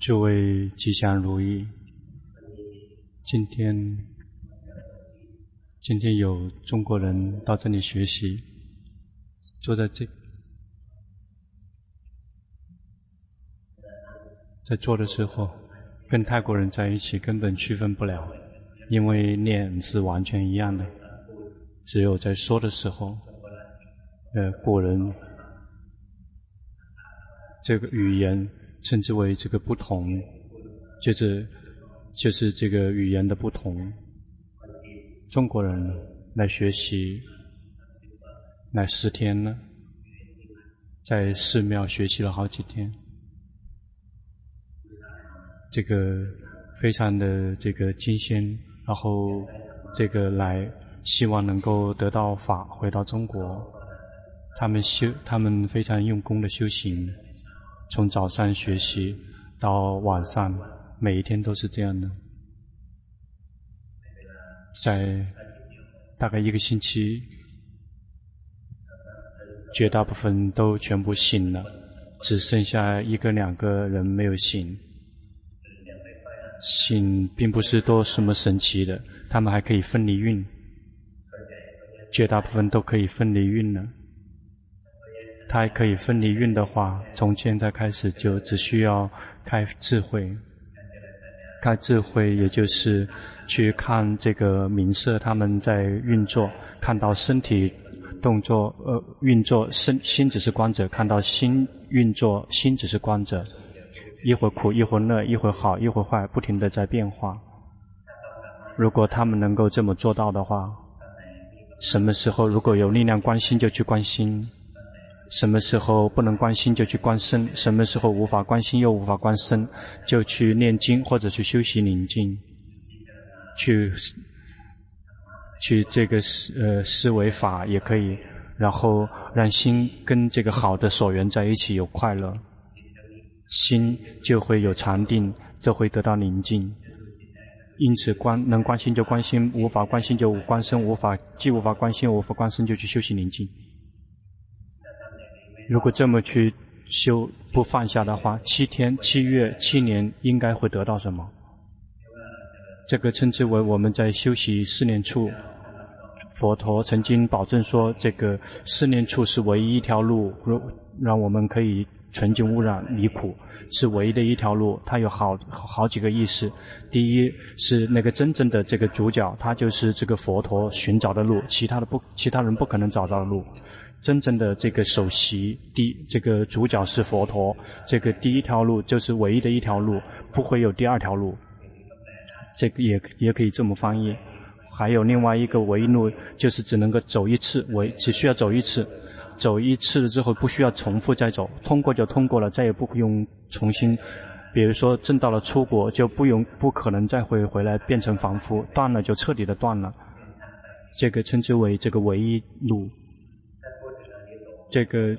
诸位吉祥如意。今天，今天有中国人到这里学习，坐在这，在做的时候，跟泰国人在一起根本区分不了，因为念是完全一样的。只有在说的时候，呃，古人。这个语言称之为这个不同，就是就是这个语言的不同。中国人来学习，来十天呢，在寺庙学习了好几天，这个非常的这个精心，然后这个来希望能够得到法，回到中国，他们修，他们非常用功的修行。从早上学习到晚上，每一天都是这样的。在大概一个星期，绝大部分都全部醒了，只剩下一个两个人没有醒。醒并不是多什么神奇的，他们还可以分离运，绝大部分都可以分离运了。他还可以分离运的话，从现在开始就只需要开智慧。开智慧，也就是去看这个名色，他们在运作，看到身体动作，呃，运作，身心只是观者，看到心运作，心只是观者，一会儿苦，一会儿乐，一会儿好，一会儿坏，不停的在变化。如果他们能够这么做到的话，什么时候如果有力量关心，就去关心。什么时候不能观心就去观身，什么时候无法观心又无法观身，就去念经或者去修习宁静，去去这个思呃思维法也可以，然后让心跟这个好的所缘在一起有快乐，心就会有禅定，就会得到宁静。因此观能关心就关心，无法关心就无观身，无法既无法关心无法观身，就去修习宁静。如果这么去修不放下的话，七天、七月、七年应该会得到什么？这个称之为我们在修习四念处。佛陀曾经保证说，这个四念处是唯一一条路，让我们可以纯净污染离苦，是唯一的一条路。它有好好几个意思。第一是那个真正的这个主角，他就是这个佛陀寻找的路，其他的不，其他人不可能找到的路。真正的这个首席第这个主角是佛陀，这个第一条路就是唯一的一条路，不会有第二条路。这个也也可以这么翻译。还有另外一个唯一路，就是只能够走一次，唯只需要走一次，走一次了之后不需要重复再走，通过就通过了，再也不用重新。比如说证到了出国，就不用不可能再会回来变成凡夫，断了就彻底的断了。这个称之为这个唯一路。这个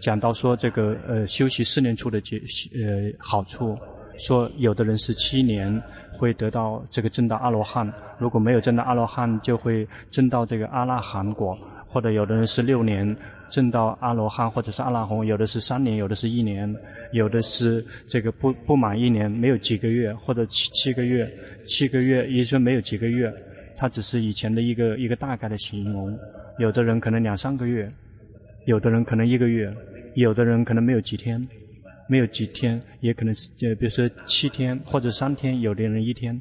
讲到说这个呃修习四年处的结呃好处，说有的人是七年会得到这个证到阿罗汉，如果没有证到阿罗汉，就会证到这个阿拉含果，或者有的人是六年证到阿罗汉或者是阿拉红，有的是三年，有的是一年，有的是这个不不满一年，没有几个月或者七七个月，七个月也就是没有几个月，它只是以前的一个一个大概的形容，有的人可能两三个月。有的人可能一个月，有的人可能没有几天，没有几天，也可能是呃，比如说七天或者三天，有的人一天。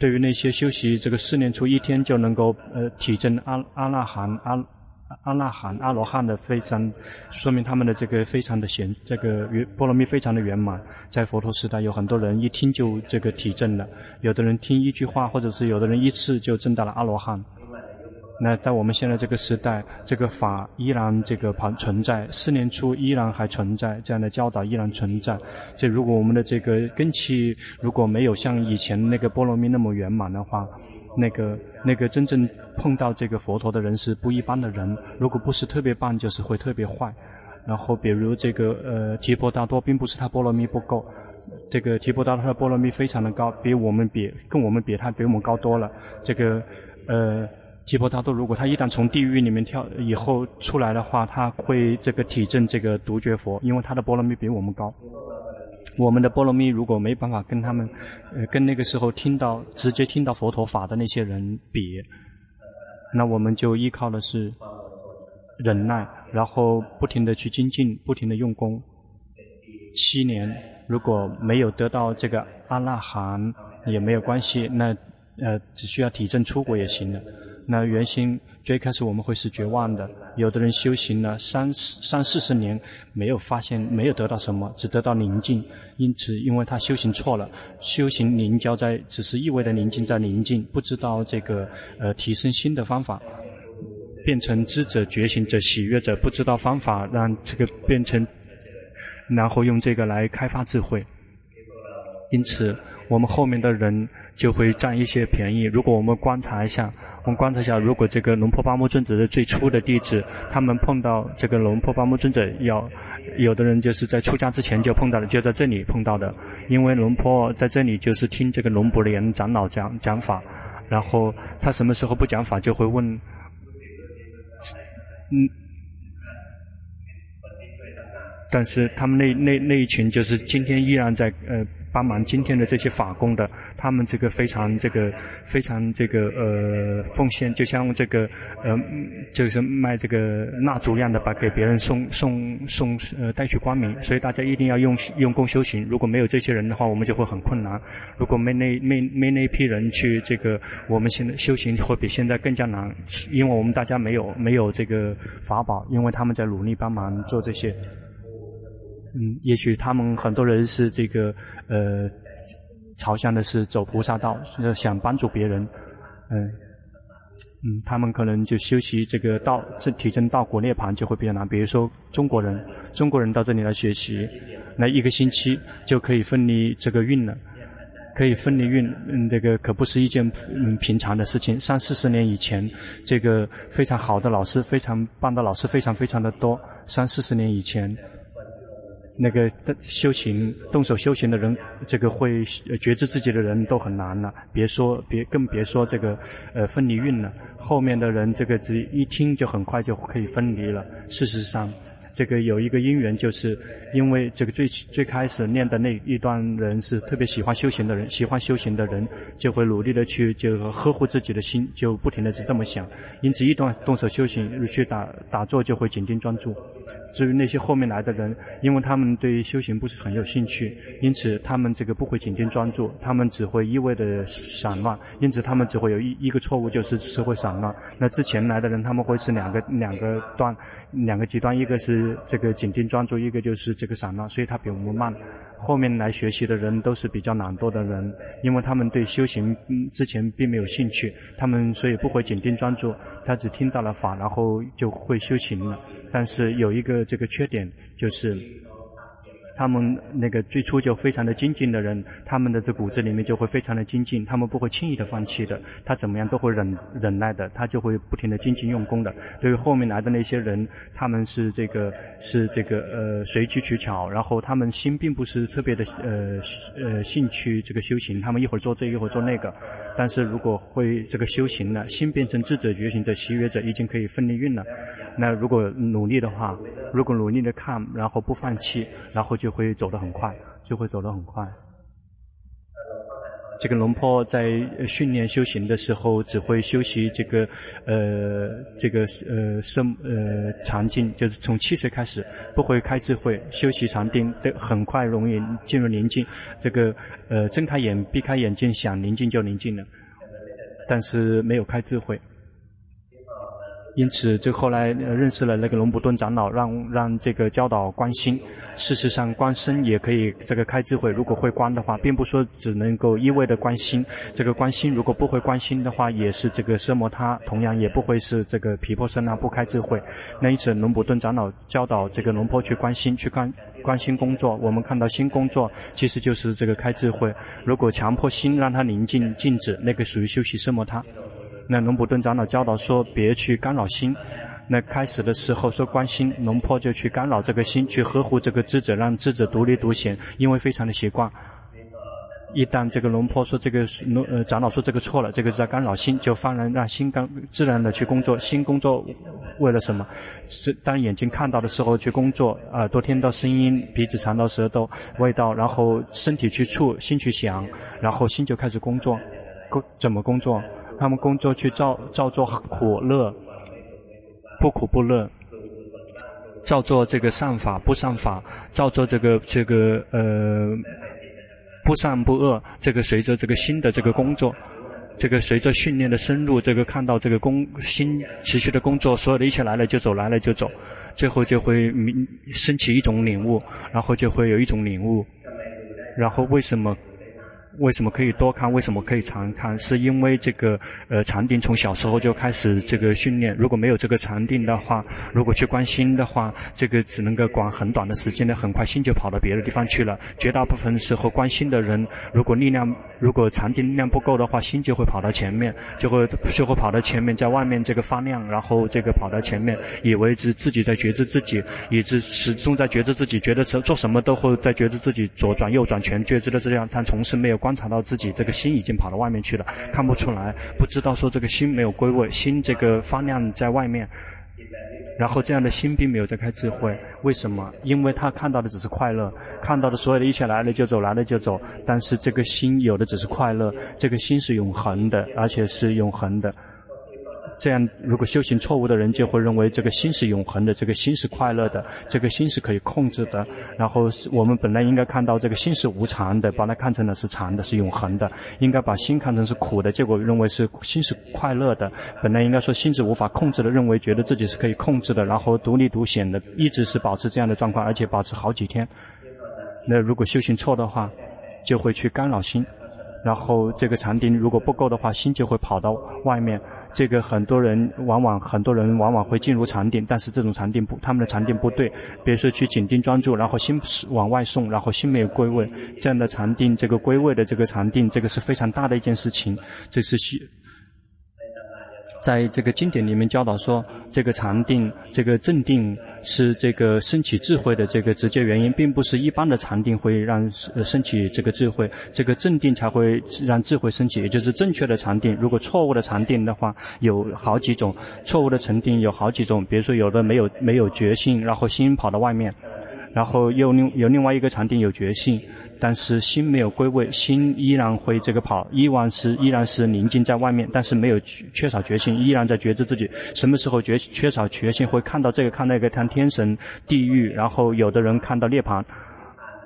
对于那些修习这个四念处一天就能够呃体证阿阿那含阿阿那含阿罗汉的非常，说明他们的这个非常的显这个圆波罗蜜非常的圆满。在佛陀时代，有很多人一听就这个体证了，有的人听一句话，或者是有的人一次就证到了阿罗汉。那在我们现在这个时代，这个法依然这个存存在，四年初依然还存在，这样的教导依然存在。这如果我们的这个根器如果没有像以前那个波罗蜜那么圆满的话，那个那个真正碰到这个佛陀的人是不一般的人。如果不是特别棒，就是会特别坏。然后比如这个呃提婆达多，并不是他波罗蜜不够，这个提婆达多他的波罗蜜非常的高，比我们比跟我们比，他比我们高多了。这个呃。提婆达多，如果他一旦从地狱里面跳以后出来的话，他会这个体证这个独觉佛，因为他的波罗蜜比我们高。我们的波罗蜜如果没办法跟他们，呃，跟那个时候听到直接听到佛陀法的那些人比，那我们就依靠的是忍耐，然后不停地去精进，不停地用功。七年如果没有得到这个阿那含也没有关系，那呃只需要体证出国也行了。那原先最开始我们会是绝望的，有的人修行了三三四十年，没有发现，没有得到什么，只得到宁静。因此，因为他修行错了，修行凝焦在只是一味的宁静，在宁静，不知道这个呃提升心的方法，变成知者、觉醒者、喜悦者，不知道方法让这个变成，然后用这个来开发智慧。因此，我们后面的人。就会占一些便宜。如果我们观察一下，我们观察一下，如果这个龙坡巴木尊者的最初的弟子，他们碰到这个龙坡巴木尊者，要有的人就是在出家之前就碰到了，就在这里碰到的。因为龙坡在这里就是听这个龙普莲长老讲讲法，然后他什么时候不讲法，就会问，嗯，但是他们那那那一群就是今天依然在呃。帮忙今天的这些法工的，他们这个非常这个非常这个呃奉献，就像这个呃就是卖这个蜡烛一样的，把给别人送送送呃带去光明。所以大家一定要用用功修行。如果没有这些人的话，我们就会很困难。如果没那没没那一批人去这个，我们现在修行会比现在更加难，因为我们大家没有没有这个法宝，因为他们在努力帮忙做这些。嗯，也许他们很多人是这个，呃，朝向的是走菩萨道，是想帮助别人，嗯，嗯，他们可能就修习这个道，这体证道果涅槃就会比较难。比如说中国人，中国人到这里来学习，那一个星期就可以分离这个运了，可以分离运，嗯，这个可不是一件嗯平常的事情。三四十年以前，这个非常好的老师，非常棒的老师，非常非常的多。三四十年以前。那个修行、动手修行的人，这个会觉知自己的人都很难了，别说别更别说这个呃分离运了。后面的人这个只一听就很快就可以分离了。事实上，这个有一个因缘，就是因为这个最最开始念的那一段人是特别喜欢修行的人，喜欢修行的人就会努力的去就呵护自己的心，就不停的是这么想。因此，一段动手修行去打打坐就会紧盯专注。至于那些后面来的人，因为他们对修行不是很有兴趣，因此他们这个不会紧盯专注，他们只会一味的散乱，因此他们只会有一一个错误，就是只会散乱。那之前来的人，他们会是两个两个端，两个极端，一个是这个紧盯专注，一个就是这个散乱，所以他比我们慢。后面来学习的人都是比较懒惰的人，因为他们对修行之前并没有兴趣，他们所以不会紧盯专注，他只听到了法，然后就会修行了。但是有有一个这个缺点就是。他们那个最初就非常的精进的人，他们的这骨子里面就会非常的精进，他们不会轻易的放弃的，他怎么样都会忍忍耐的，他就会不停的精进用功的。对于后面来的那些人，他们是这个是这个呃随机取巧，然后他们心并不是特别的呃呃兴趣这个修行，他们一会儿做这一会儿做那个，但是如果会这个修行了，心变成智者觉醒者喜悦者，已经可以分离运了。那如果努力的话，如果努力的看，然后不放弃，然后就会走得很快，就会走得很快。这个龙坡在训练修行的时候，只会修习这个，呃，这个呃生呃禅定，就是从七岁开始，不会开智慧，修习禅定的很快容易进入宁静。这个呃睁开眼闭开眼睛想宁静就宁静了，但是没有开智慧。因此，就后来认识了那个龙普顿长老，让让这个教导观心。事实上，观身也可以这个开智慧。如果会观的话，并不说只能够一味的观心。这个观心如果不会观心的话，也是这个奢摩他，同样也不会是这个皮婆身啊不开智慧。那因此，龙普顿长老教导这个龙婆去观心，去观观心工作。我们看到心工作其实就是这个开智慧。如果强迫心让它宁静静止，那个属于休息奢摩他。那龙普顿长老教导说，别去干扰心。那开始的时候说关心，龙婆就去干扰这个心，去呵护这个智者，让智者独立独显，因为非常的习惯。一旦这个龙婆说这个龙呃长老说这个错了，这个是在干扰心，就放任让心刚自然的去工作。心工作为了什么？是当眼睛看到的时候去工作，耳朵听到声音，鼻子尝到舌头味道，然后身体去触，心去想，然后心就开始工作。工怎么工作？他们工作去造造作苦乐，不苦不乐。造作这个善法不善法，造作这个这个呃不善不恶，这个随着这个心的这个工作，这个随着训练的深入，这个看到这个工心持续的工作，所有的一切来了就走，来了就走，最后就会明升起一种领悟，然后就会有一种领悟，然后为什么？为什么可以多看？为什么可以常看？是因为这个呃禅定从小时候就开始这个训练。如果没有这个禅定的话，如果去观心的话，这个只能够管很短的时间的，很快心就跑到别的地方去了。绝大部分时候观心的人，如果力量如果禅定力量不够的话，心就会跑到前面，就会就会跑到前面，在外面这个发亮，然后这个跑到前面，以为是自己在觉知自己，以致始终在觉知自己，觉得做做什么都会在觉知自己左转右转，全觉知的这样，但从事没有。观察到自己这个心已经跑到外面去了，看不出来，不知道说这个心没有归位，心这个发亮在外面，然后这样的心并没有在开智慧，为什么？因为他看到的只是快乐，看到的所有的一切来了就走，来了就走，但是这个心有的只是快乐，这个心是永恒的，而且是永恒的。这样，如果修行错误的人就会认为这个心是永恒的，这个心是快乐的，这个心是可以控制的。然后我们本来应该看到这个心是无常的，把它看成了是常的，是永恒的。应该把心看成是苦的，结果认为是心是快乐的。本来应该说心是无法控制的，认为觉得自己是可以控制的，然后独立独显的，一直是保持这样的状况，而且保持好几天。那如果修行错的话，就会去干扰心，然后这个禅定如果不够的话，心就会跑到外面。这个很多人往往很多人往往会进入禅定，但是这种禅定不，他们的禅定不对。比如说去紧盯专注，然后心往外送，然后心没有归位，这样的禅定，这个归位的这个禅定，这个是非常大的一件事情。这是需。在这个经典里面教导说，这个禅定、这个正定是这个升起智慧的这个直接原因，并不是一般的禅定会让呃升起这个智慧，这个正定才会让智慧升起，也就是正确的禅定。如果错误的禅定的话，有好几种，错误的禅定有好几种，比如说有的没有没有决心，然后心跑到外面。然后又另有另外一个禅定有觉性，但是心没有归位，心依然会这个跑，依然是依然是宁静在外面，但是没有缺少觉性，依然在觉知自己。什么时候觉缺少觉性，会看到这个看那个，看天神、地狱，然后有的人看到涅槃，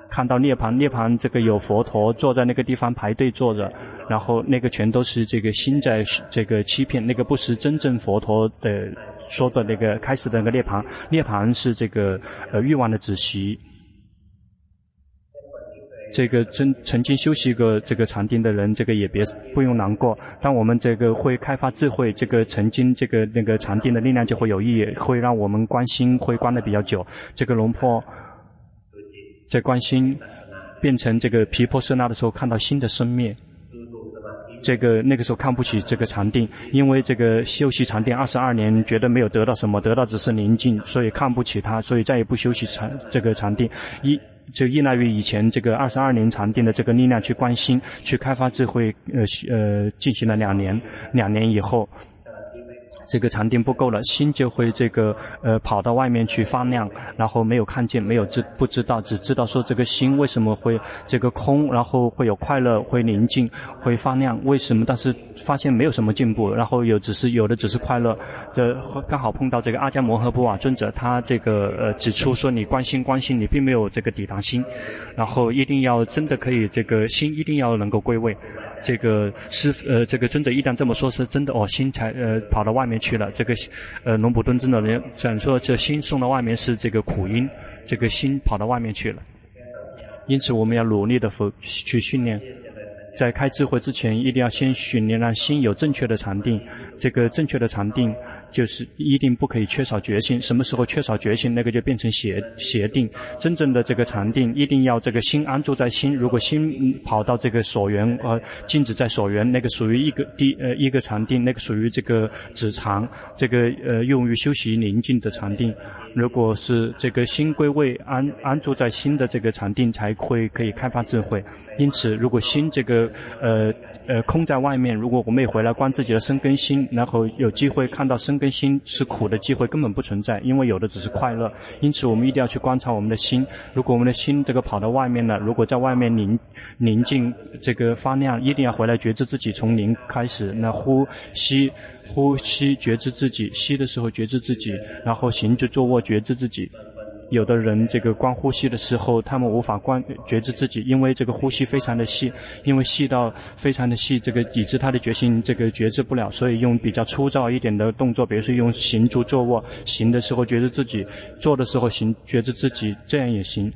看到涅槃，涅槃这个有佛陀坐在那个地方排队坐着，然后那个全都是这个心在这个欺骗，那个不是真正佛陀的。说的那个开始的那个涅槃，涅槃是这个呃欲望的止息。这个真曾经修习过这个禅定的人，这个也别不用难过。当我们这个会开发智慧，这个曾经这个那个禅定的力量就会有意义，会让我们关心会关的比较久。这个龙婆在关心变成这个皮婆舍那的时候，看到新的生灭。这个那个时候看不起这个禅定，因为这个修习禅定二十二年，觉得没有得到什么，得到只是宁静，所以看不起他，所以再也不修习禅这个禅定，依就依赖于以前这个二十二年禅定的这个力量去关心，去开发智慧，呃呃，进行了两年，两年以后。这个禅定不够了，心就会这个呃跑到外面去发亮，然后没有看见，没有知不知道，只知道说这个心为什么会这个空，然后会有快乐，会宁静，会发亮，为什么？但是发现没有什么进步，然后有只是有的只是快乐。这刚好碰到这个阿迦摩诃波瓦尊者，他这个呃指出说，你关心关心，你并没有这个抵达心，然后一定要真的可以这个心一定要能够归位。这个师呃，这个尊者一旦这么说，是真的哦，心才呃跑到外面去了。这个呃，龙普顿尊者人讲说，这心送到外面是这个苦因，这个心跑到外面去了。因此，我们要努力的去训练，在开智慧之前，一定要先训练让心有正确的禅定。这个正确的禅定，就是一定不可以缺少决心。什么时候缺少决心，那个就变成邪邪定。真正的这个禅定，一定要这个心安住在心。如果心跑到这个所缘，呃，静止在所缘，那个属于一个第呃一个禅定，那个属于这个止禅，这个呃用于休息宁静的禅定。如果是这个心归位安安住在心的这个禅定，才会可以开发智慧。因此，如果心这个呃。呃，空在外面。如果我们也回来观自己的身跟心，然后有机会看到身跟心是苦的机会根本不存在，因为有的只是快乐。因此，我们一定要去观察我们的心。如果我们的心这个跑到外面了，如果在外面宁宁静这个发亮，一定要回来觉知自己，从零开始。那呼吸，呼吸觉知自己，吸的时候觉知自己，然后行就坐卧觉知自己。有的人这个观呼吸的时候，他们无法观觉知自己，因为这个呼吸非常的细，因为细到非常的细，这个以致他的决心这个觉知不了，所以用比较粗糙一点的动作，比如说用行住坐卧，行的时候觉知自己，坐的时候行觉知自己，这样也行。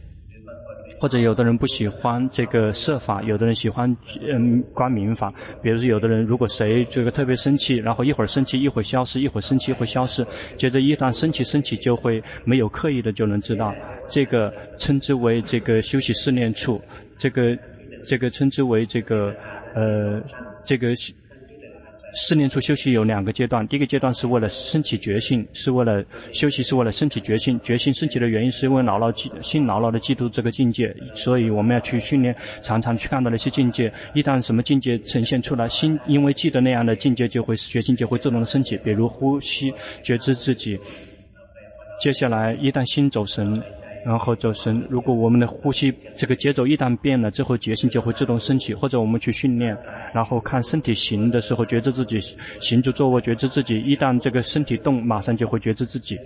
或者有的人不喜欢这个设法，有的人喜欢嗯观明法。比如说有的人如果谁这个特别生气，然后一会儿生气一会儿消失，一会儿生气一会儿消失，接着一旦生气生气就会没有刻意的就能知道，这个称之为这个休息四念处，这个这个称之为这个呃这个。四念处休息有两个阶段，第一个阶段是为了升起觉性，是为了休息，是为了升起觉性。觉性升起的原因是因为牢牢记，心牢牢的记住这个境界，所以我们要去训练，常常去看到那些境界。一旦什么境界呈现出来，心因为记得那样的境界，就会觉性就会自动的升起。比如呼吸，觉知自己。接下来一旦心走神。然后走神，如果我们的呼吸这个节奏一旦变了之后，觉性就会自动升起。或者我们去训练，然后看身体行的时候，觉知自己行住坐卧，觉知自己。一旦这个身体动，马上就会觉知自己。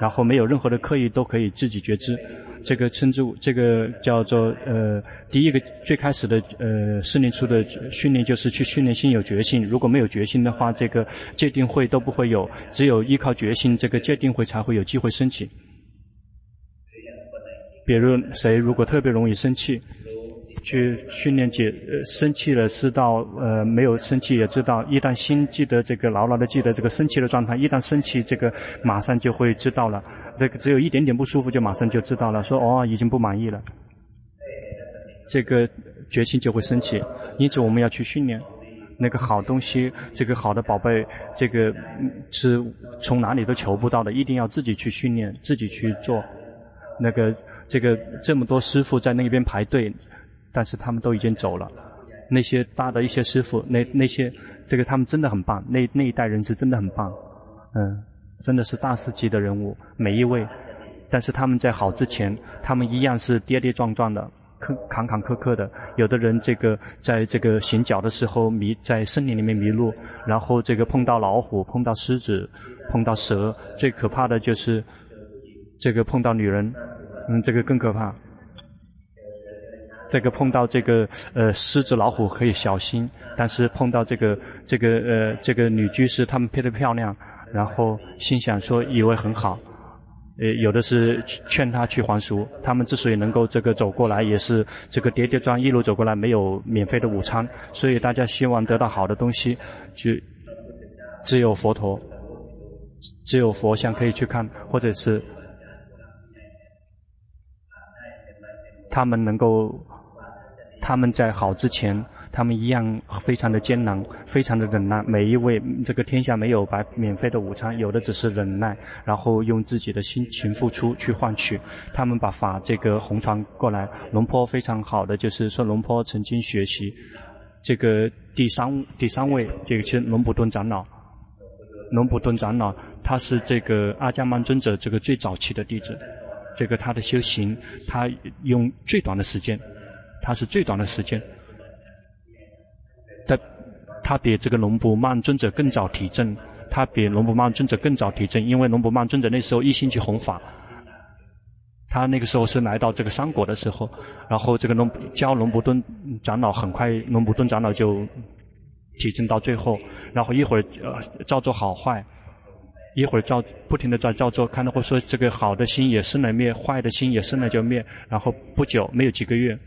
然后没有任何的刻意，都可以自己觉知。这个称之这个叫做呃，第一个最开始的呃四念处的训练就是去训练心有觉性。如果没有觉性的话，这个戒定慧都不会有。只有依靠觉性，这个戒定慧才会有机会升起。比如谁如果特别容易生气，去训练解呃生气了知道呃没有生气也知道，一旦心记得这个牢牢的记得这个生气的状态，一旦生气这个马上就会知道了，这个只有一点点不舒服就马上就知道了，说哦已经不满意了，这个决心就会升起，因此我们要去训练那个好东西，这个好的宝贝，这个是从哪里都求不到的，一定要自己去训练，自己去做那个。这个这么多师傅在那边排队，但是他们都已经走了。那些大的一些师傅，那那些这个他们真的很棒，那那一代人是真的很棒，嗯，真的是大师级的人物，每一位。但是他们在好之前，他们一样是跌跌撞撞的，坎坎坎坷坷的。有的人这个在这个行脚的时候迷在森林里面迷路，然后这个碰到老虎，碰到狮子，碰到蛇，最可怕的就是这个碰到女人。嗯，这个更可怕。这个碰到这个呃狮子老虎可以小心，但是碰到这个这个呃这个女居士，她们配得漂亮，然后心想说以为很好，呃有的是劝她去还俗。他们之所以能够这个走过来，也是这个跌跌撞一路走过来，没有免费的午餐，所以大家希望得到好的东西，就只有佛陀，只有佛像可以去看，或者是。他们能够，他们在好之前，他们一样非常的艰难，非常的忍耐。每一位，这个天下没有白免费的午餐，有的只是忍耐，然后用自己的心情付出去换取。他们把法这个红传过来。龙坡非常好的就是说，龙坡曾经学习这个第三第三位，这个是龙普顿长老。龙普顿长老他是这个阿伽曼尊者这个最早期的弟子。这个他的修行，他用最短的时间，他是最短的时间，他他比这个龙普曼尊者更早提证，他比龙普曼尊者更早提证，因为龙普曼尊者那时候一心去弘法，他那个时候是来到这个三国的时候，然后这个龙教龙普顿长老很快，龙普顿长老就提证到最后，然后一会儿呃照做好坏。一会儿照不停地在照做，看到会说这个好的心也生了灭，坏的心也生了就灭。然后不久没有几个月，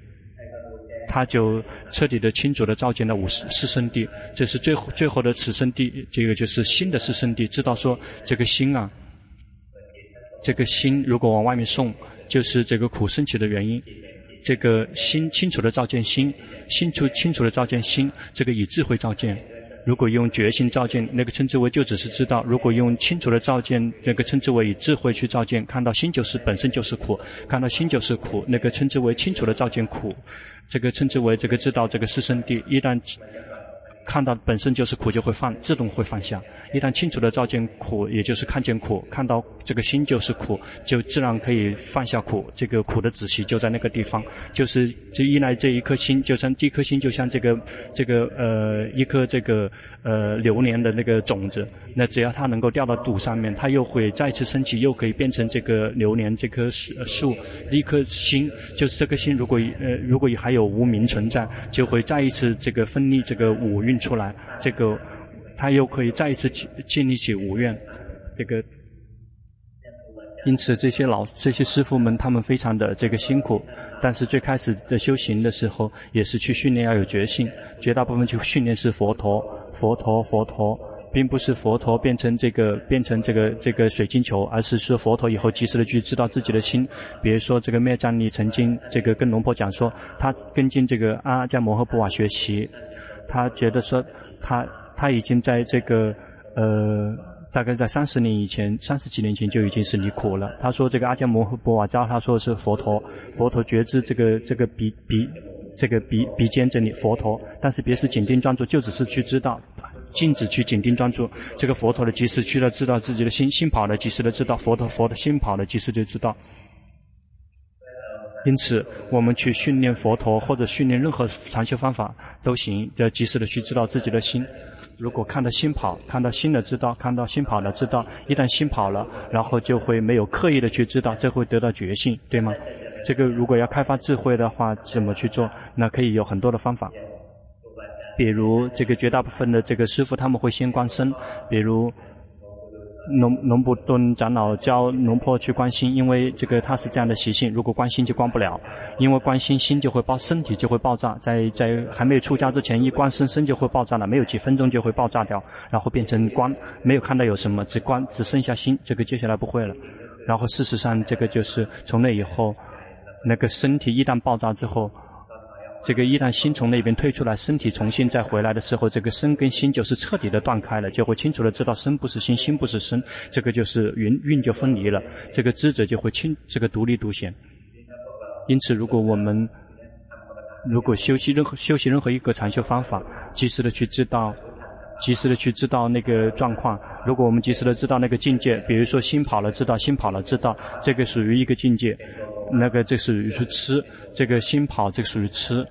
他就彻底的、清楚的照见了五十四圣地，这是最后最后的此圣地，这个就是心的四圣地。知道说这个心啊，这个心如果往外面送，就是这个苦生起的原因。这个心清楚的照见心，心出清楚的照见心，这个以智慧照见。如果用觉性照见，那个称之为就只是知道；如果用清楚的照见，那个称之为以智慧去照见。看到心就是本身就是苦，看到心就是苦，那个称之为清楚的照见苦。这个称之为这个知道这个是圣地。一旦看到本身就是苦，就会放，自动会放下。一旦清楚的照见苦，也就是看见苦，看到这个心就是苦，就自然可以放下苦。这个苦的仔细就在那个地方，就是就依赖这一颗心，就像这颗心，就像这个这个呃一颗这个呃榴莲的那个种子。那只要它能够掉到土上面，它又会再次升起，又可以变成这个榴莲这棵树树。一颗心就是这颗心，如果呃如果还有无名存在，就会再一次这个分立这个五蕴。出来，这个它又可以再一次建立起五愿，这个。因此，这些老这些师傅们，他们非常的这个辛苦。但是最开始的修行的时候，也是去训练要有决心。绝大部分去训练是佛陀，佛陀，佛陀，并不是佛陀变成这个变成这个这个水晶球，而是说佛陀以后及时的去知道自己的心。比如说，这个灭藏尼曾经这个跟龙婆讲说，他跟进这个阿迦摩诃布瓦学习。他觉得说，他他已经在这个呃，大概在三十年以前，三十几年前就已经是离苦了。他说这个阿迦摩诃波瓦扎他说是佛陀，佛陀觉知这个这个鼻鼻这个鼻鼻尖这里佛陀，但是别是紧盯专注，就只是去知道，静止去紧盯专注。这个佛陀的及时去了知道自己的心，心跑了及时的知道佛陀佛的心跑了及时就知道。因此，我们去训练佛陀或者训练任何禅修方法都行，要及时的去知道自己的心。如果看到心跑，看到心的知道，看到心跑的知道，一旦心跑了，然后就会没有刻意的去知道，这会得到觉醒，对吗？这个如果要开发智慧的话，怎么去做？那可以有很多的方法，比如这个绝大部分的这个师傅他们会先观身，比如。农农布顿长老教农婆去观心，因为这个他是这样的习性。如果观心就观不了，因为观心心就会爆，身体就会爆炸。在在还没有出家之前，一观身身就会爆炸了，没有几分钟就会爆炸掉，然后变成光，没有看到有什么，只观只剩下心。这个接下来不会了。然后事实上，这个就是从那以后，那个身体一旦爆炸之后。这个一旦心从那边退出来，身体重新再回来的时候，这个身跟心就是彻底的断开了，就会清楚的知道身不是心，心不是身，这个就是云运就分离了，这个知者就会清这个独立独显。因此，如果我们如果修习任何修习任何一个禅修方法，及时的去知道，及时的去知道那个状况。如果我们及时的知道那个境界，比如说心跑了，知道心跑了，知道这个属于一个境界。那个这属于是痴，这个心跑，这个属于痴。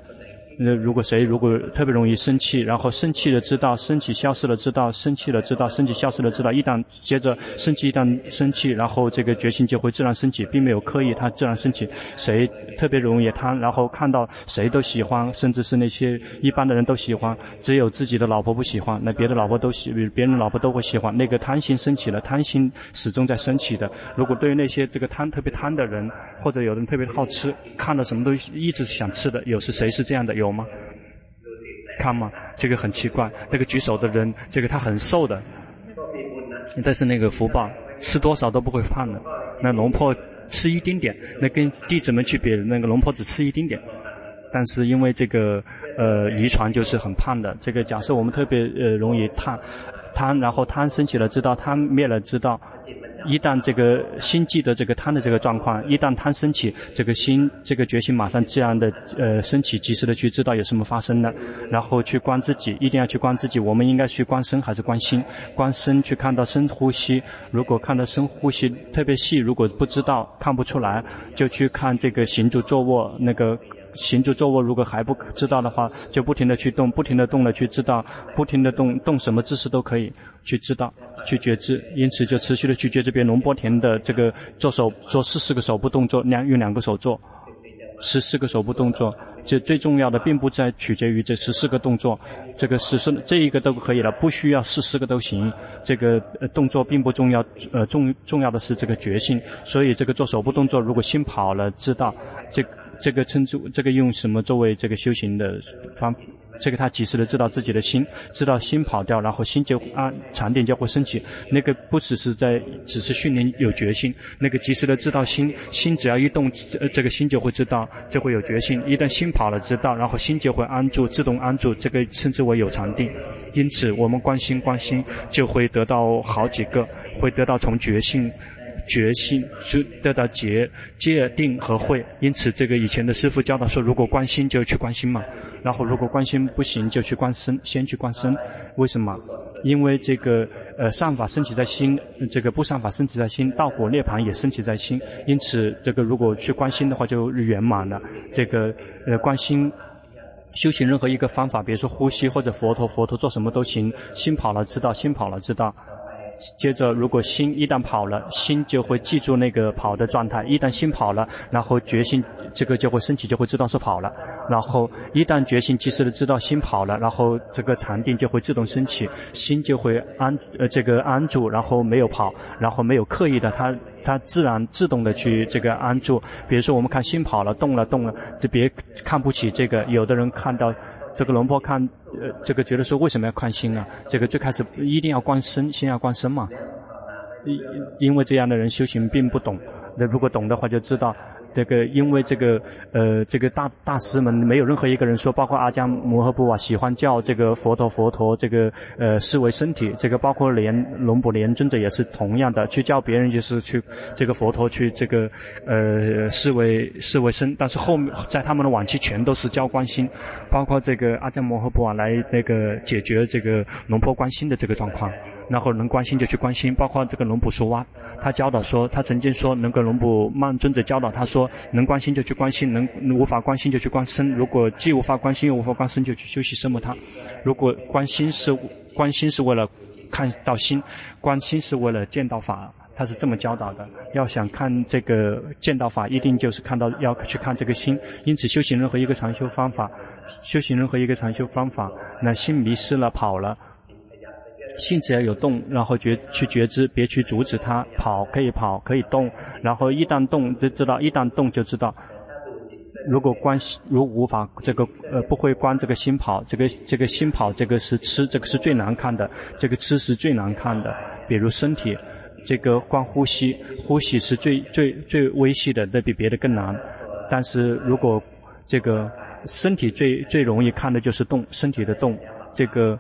那如果谁如果特别容易生气，然后生气了知道，生气消失了知道，生气了知道，生气消失了知道，一旦接着生气，一旦生气，然后这个决心就会自然升起，并没有刻意，它自然升起。谁特别容易贪，然后看到谁都喜欢，甚至是那些一般的人都喜欢，只有自己的老婆不喜欢，那别的老婆都喜，别人老婆都会喜欢。那个贪心升起了，贪心始终在升起的。如果对于那些这个贪特别贪的人，或者有人特别好吃，看到什么东西一直想吃的，有是谁是这样的？有。有吗？看嘛？这个很奇怪。那个举手的人，这个他很瘦的，但是那个福报吃多少都不会胖的。那龙婆吃一丁点，那跟弟子们去比，那个龙婆只吃一丁点。但是因为这个呃遗传就是很胖的。这个假设我们特别呃容易贪贪，然后贪升起了知道，贪灭了知道。一旦这个心记得这个贪的这个状况，一旦贪升起，这个心这个决心马上自然的呃升起，及时的去知道有什么发生了，然后去观自己，一定要去观自己。我们应该去观身还是观心？观身去看到深呼吸，如果看到深呼吸特别细，如果不知道看不出来，就去看这个行住坐卧那个。行住坐卧，如果还不知道的话，就不停地去动，不停地动了去知道，不停地动，动什么姿势都可以去知道，去觉知。因此就持续的去觉。这边龙波田的这个做手做十四个手部动作，两用两个手做十四个手部动作。这最重要的并不在取决于这十四个动作，这个十四这一个都可以了，不需要十四个都行。这个呃动作并不重要，呃重重要的是这个决心。所以这个做手部动作，如果心跑了，知道这个。这个称之这个用什么作为这个修行的方？这个他及时的知道自己的心，知道心跑掉，然后心就安禅定就会升起。那个不只是在，只是训练有决心。那个及时的知道心，心只要一动，呃，这个心就会知道，就会有决心。一旦心跑了，知道，然后心就会安住，自动安住。这个称之为有禅定。因此，我们观心观心，就会得到好几个，会得到从觉性。决心就得到戒、戒定和慧，因此这个以前的师父教导说，如果观心就去观心嘛，然后如果观心不行就去观身，先去观身。为什么？因为这个呃善法升起在心，这个不善法升起在心，道果涅槃也升起在心，因此这个如果去观心的话就圆满了。这个呃观心修行任何一个方法，比如说呼吸或者佛陀，佛陀做什么都行，心跑了知道，心跑了知道。接着，如果心一旦跑了，心就会记住那个跑的状态。一旦心跑了，然后决心这个就会升起，就会知道是跑了。然后一旦决心及时的知道心跑了，然后这个禅定就会自动升起，心就会安呃这个安住，然后没有跑，然后没有刻意的，它它自然自动的去这个安住。比如说我们看心跑了，动了动了，就别看不起这个。有的人看到。这个龙婆看，呃，这个觉得说为什么要看心啊？这个最开始一定要观身，心要观身嘛。因因为这样的人修行并不懂，那如果懂的话就知道。这个因为这个呃这个大大师们没有任何一个人说，包括阿姜摩诃波啊，喜欢叫这个佛陀佛陀这个呃视为身体，这个包括连龙普莲尊者也是同样的，去叫别人就是去这个佛陀去这个呃视为视为身，但是后面在他们的晚期全都是教观心，包括这个阿姜摩诃波啊来那个解决这个龙婆观心的这个状况。然后能观心就去观心，包括这个龙普说哇，他教导说，他曾经说，能够龙普曼尊者教导他说，能观心就去观心，能无法观心就去观身。如果既无法观心又无法观身，就去修习奢摩他。如果关心是关心是为了看到心，关心是为了见到法，他是这么教导的。要想看这个见到法，一定就是看到要去看这个心。因此，修行任何一个禅修方法，修行任何一个禅修方法，那心迷失了跑了。心只要有动，然后觉去觉知，别去阻止它跑，可以跑，可以动，然后一旦动就知道，一旦动就知道。如果关心，如无法这个呃不会关这个心跑，这个这个心跑，这个是痴，这个是最难看的，这个痴是最难看的。比如身体，这个关呼吸，呼吸是最最最微细的，那比别的更难。但是如果这个身体最最容易看的就是动，身体的动，这个。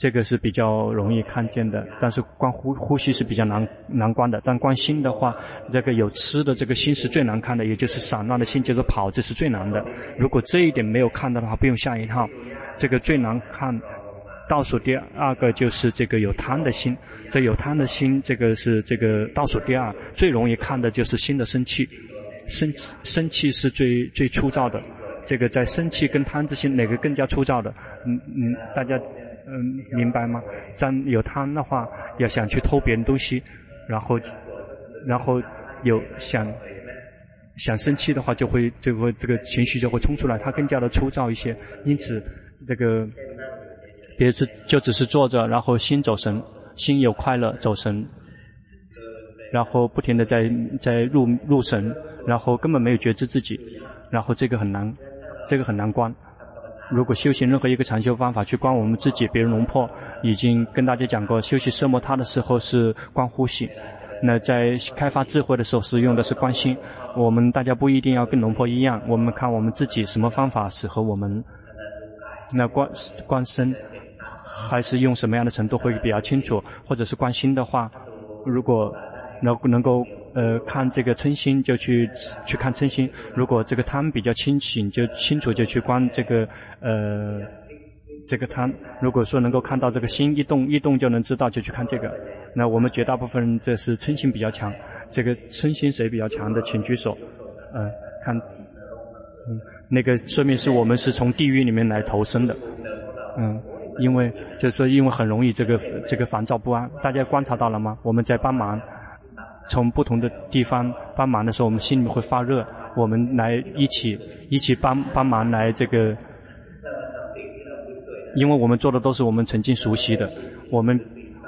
这个是比较容易看见的，但是观呼呼吸是比较难难观的。但观心的话，这个有吃的这个心是最难看的，也就是散乱的心，就是跑，这是最难的。如果这一点没有看到的话，不用下一套。这个最难看，倒数第二个就是这个有贪的心。这有贪的心，这个是这个倒数第二，最容易看的就是心的生气。生生气是最最粗糙的。这个在生气跟贪之心哪个更加粗糙的？嗯嗯，大家。嗯，明白吗？咱有贪的话，要想去偷别人东西，然后，然后有想想生气的话，就会就会这个情绪就会冲出来，它更加的粗糙一些。因此，这个，别只就只是坐着，然后心走神，心有快乐走神，然后不停的在在入入神，然后根本没有觉知自己，然后这个很难，这个很难观。如果修行任何一个禅修方法去观我们自己，比如龙婆已经跟大家讲过，修习奢摩他的时候是观呼吸，那在开发智慧的时候是用的是观心。我们大家不一定要跟龙婆一样，我们看我们自己什么方法适合我们。那观观身还是用什么样的程度会比较清楚，或者是观心的话，如果能能够。呃，看这个嗔心就去去看嗔心。如果这个贪比较清醒，就清楚就去观这个呃这个贪。如果说能够看到这个心一动一动就能知道，就去看这个。那我们绝大部分人这是嗔心比较强。这个嗔心谁比较强的，请举手。呃，看，嗯，那个说明是我们是从地狱里面来投生的。嗯，因为就是说因为很容易这个这个烦躁不安。大家观察到了吗？我们在帮忙。从不同的地方帮忙的时候，我们心里面会发热。我们来一起一起帮帮忙来这个，因为我们做的都是我们曾经熟悉的。我们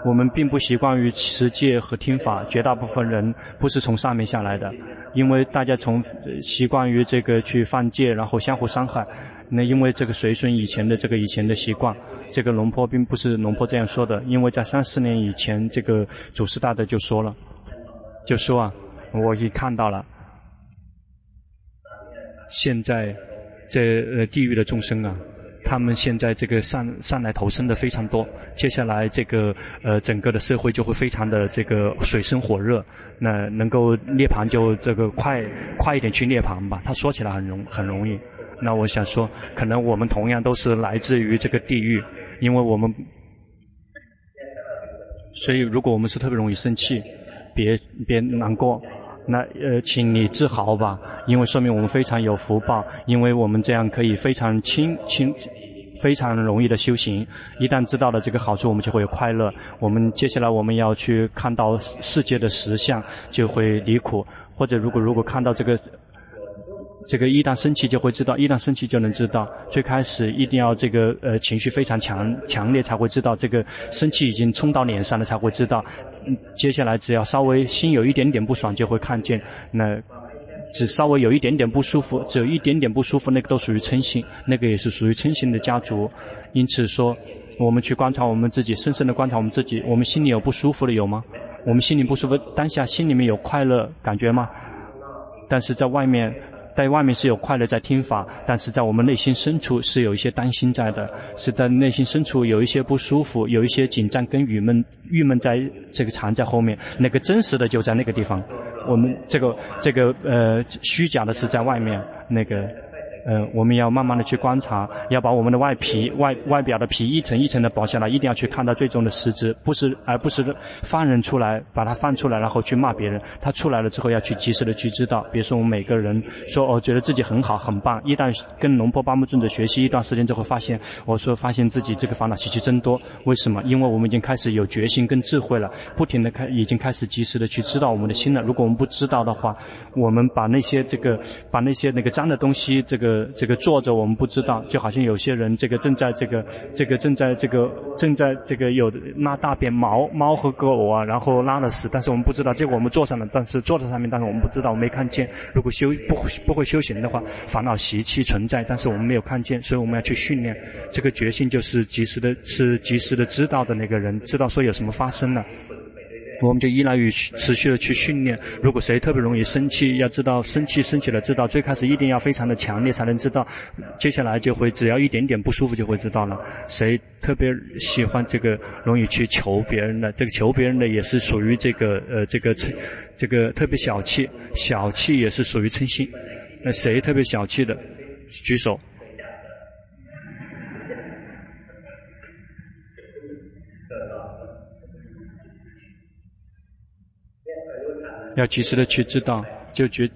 我们并不习惯于持戒和听法，绝大部分人不是从上面下来的。因为大家从习惯于这个去犯戒，然后相互伤害。那因为这个随顺以前的这个以前的习惯，这个龙坡并不是龙坡这样说的，因为在三四年以前，这个祖师大德就说了，就说啊，我已看到了，现在这呃地狱的众生啊。他们现在这个上上来投生的非常多，接下来这个呃整个的社会就会非常的这个水深火热，那能够涅槃就这个快快一点去涅槃吧。他说起来很容很容易，那我想说，可能我们同样都是来自于这个地狱，因为我们，所以如果我们是特别容易生气，别别难过。那呃，请你自豪吧，因为说明我们非常有福报，因为我们这样可以非常轻轻、非常容易的修行。一旦知道了这个好处，我们就会有快乐。我们接下来我们要去看到世界的实相，就会离苦。或者如果如果看到这个。这个一旦生气就会知道，一旦生气就能知道。最开始一定要这个呃情绪非常强强烈才会知道，这个生气已经冲到脸上了才会知道。嗯，接下来只要稍微心有一点点不爽就会看见，那只稍微有一点点不舒服，只有一点点不舒服，那个都属于嗔心，那个也是属于嗔心的家族。因此说，我们去观察我们自己，深深的观察我们自己，我们心里有不舒服的有吗？我们心里不舒服，当下心里面有快乐感觉吗？但是在外面。在外面是有快乐在听法，但是在我们内心深处是有一些担心在的，是在内心深处有一些不舒服，有一些紧张跟郁闷，郁闷在这个藏在后面，那个真实的就在那个地方，我们这个这个呃虚假的是在外面那个。呃，我们要慢慢的去观察，要把我们的外皮、外外表的皮一层一层的剥下来，一定要去看到最终的实质，不是而不是放人出来，把它放出来，然后去骂别人。他出来了之后，要去及时的去知道。比如说，我们每个人说，哦，觉得自己很好很棒，一旦跟龙坡巴木尊者学习一段时间之后，发现，我说发现自己这个烦恼习气真多。为什么？因为我们已经开始有决心跟智慧了，不停的开，已经开始及时的去知道我们的心了。如果我们不知道的话，我们把那些这个，把那些那个脏的东西，这个。呃，这个坐着我们不知道，就好像有些人这个正在这个这个正在这个正在这个有拉大便，猫猫和狗啊，然后拉了屎，但是我们不知道，结果我们坐上了，但是坐在上面，但是我们不知道，我没看见。如果修不不会修行的话，烦恼习气存在，但是我们没有看见，所以我们要去训练这个决心，就是及时的，是及时的知道的那个人，知道说有什么发生了。我们就依赖于持续的去训练。如果谁特别容易生气，要知道生气生起了知道，最开始一定要非常的强烈才能知道，接下来就会只要一点点不舒服就会知道了。谁特别喜欢这个容易去求别人的，这个求别人的也是属于这个呃这个嗔，这个特别小气，小气也是属于嗔心。那谁特别小气的，举手。要及时的去知道，就觉。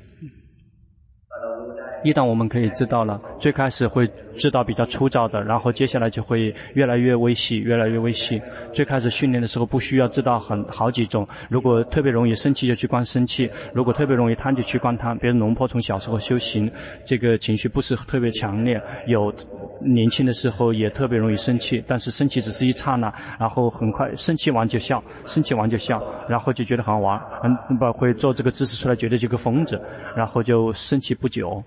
一旦我们可以知道了，最开始会知道比较粗糙的，然后接下来就会越来越微细，越来越微细。最开始训练的时候不需要知道很好几种，如果特别容易生气就去观生气，如果特别容易贪就去观贪。比如龙婆从小时候修行，这个情绪不是特别强烈，有年轻的时候也特别容易生气，但是生气只是一刹那，然后很快生气完就笑，生气完就笑，然后就觉得好玩，嗯，不会做这个姿势出来觉得这个疯子，然后就生气不久。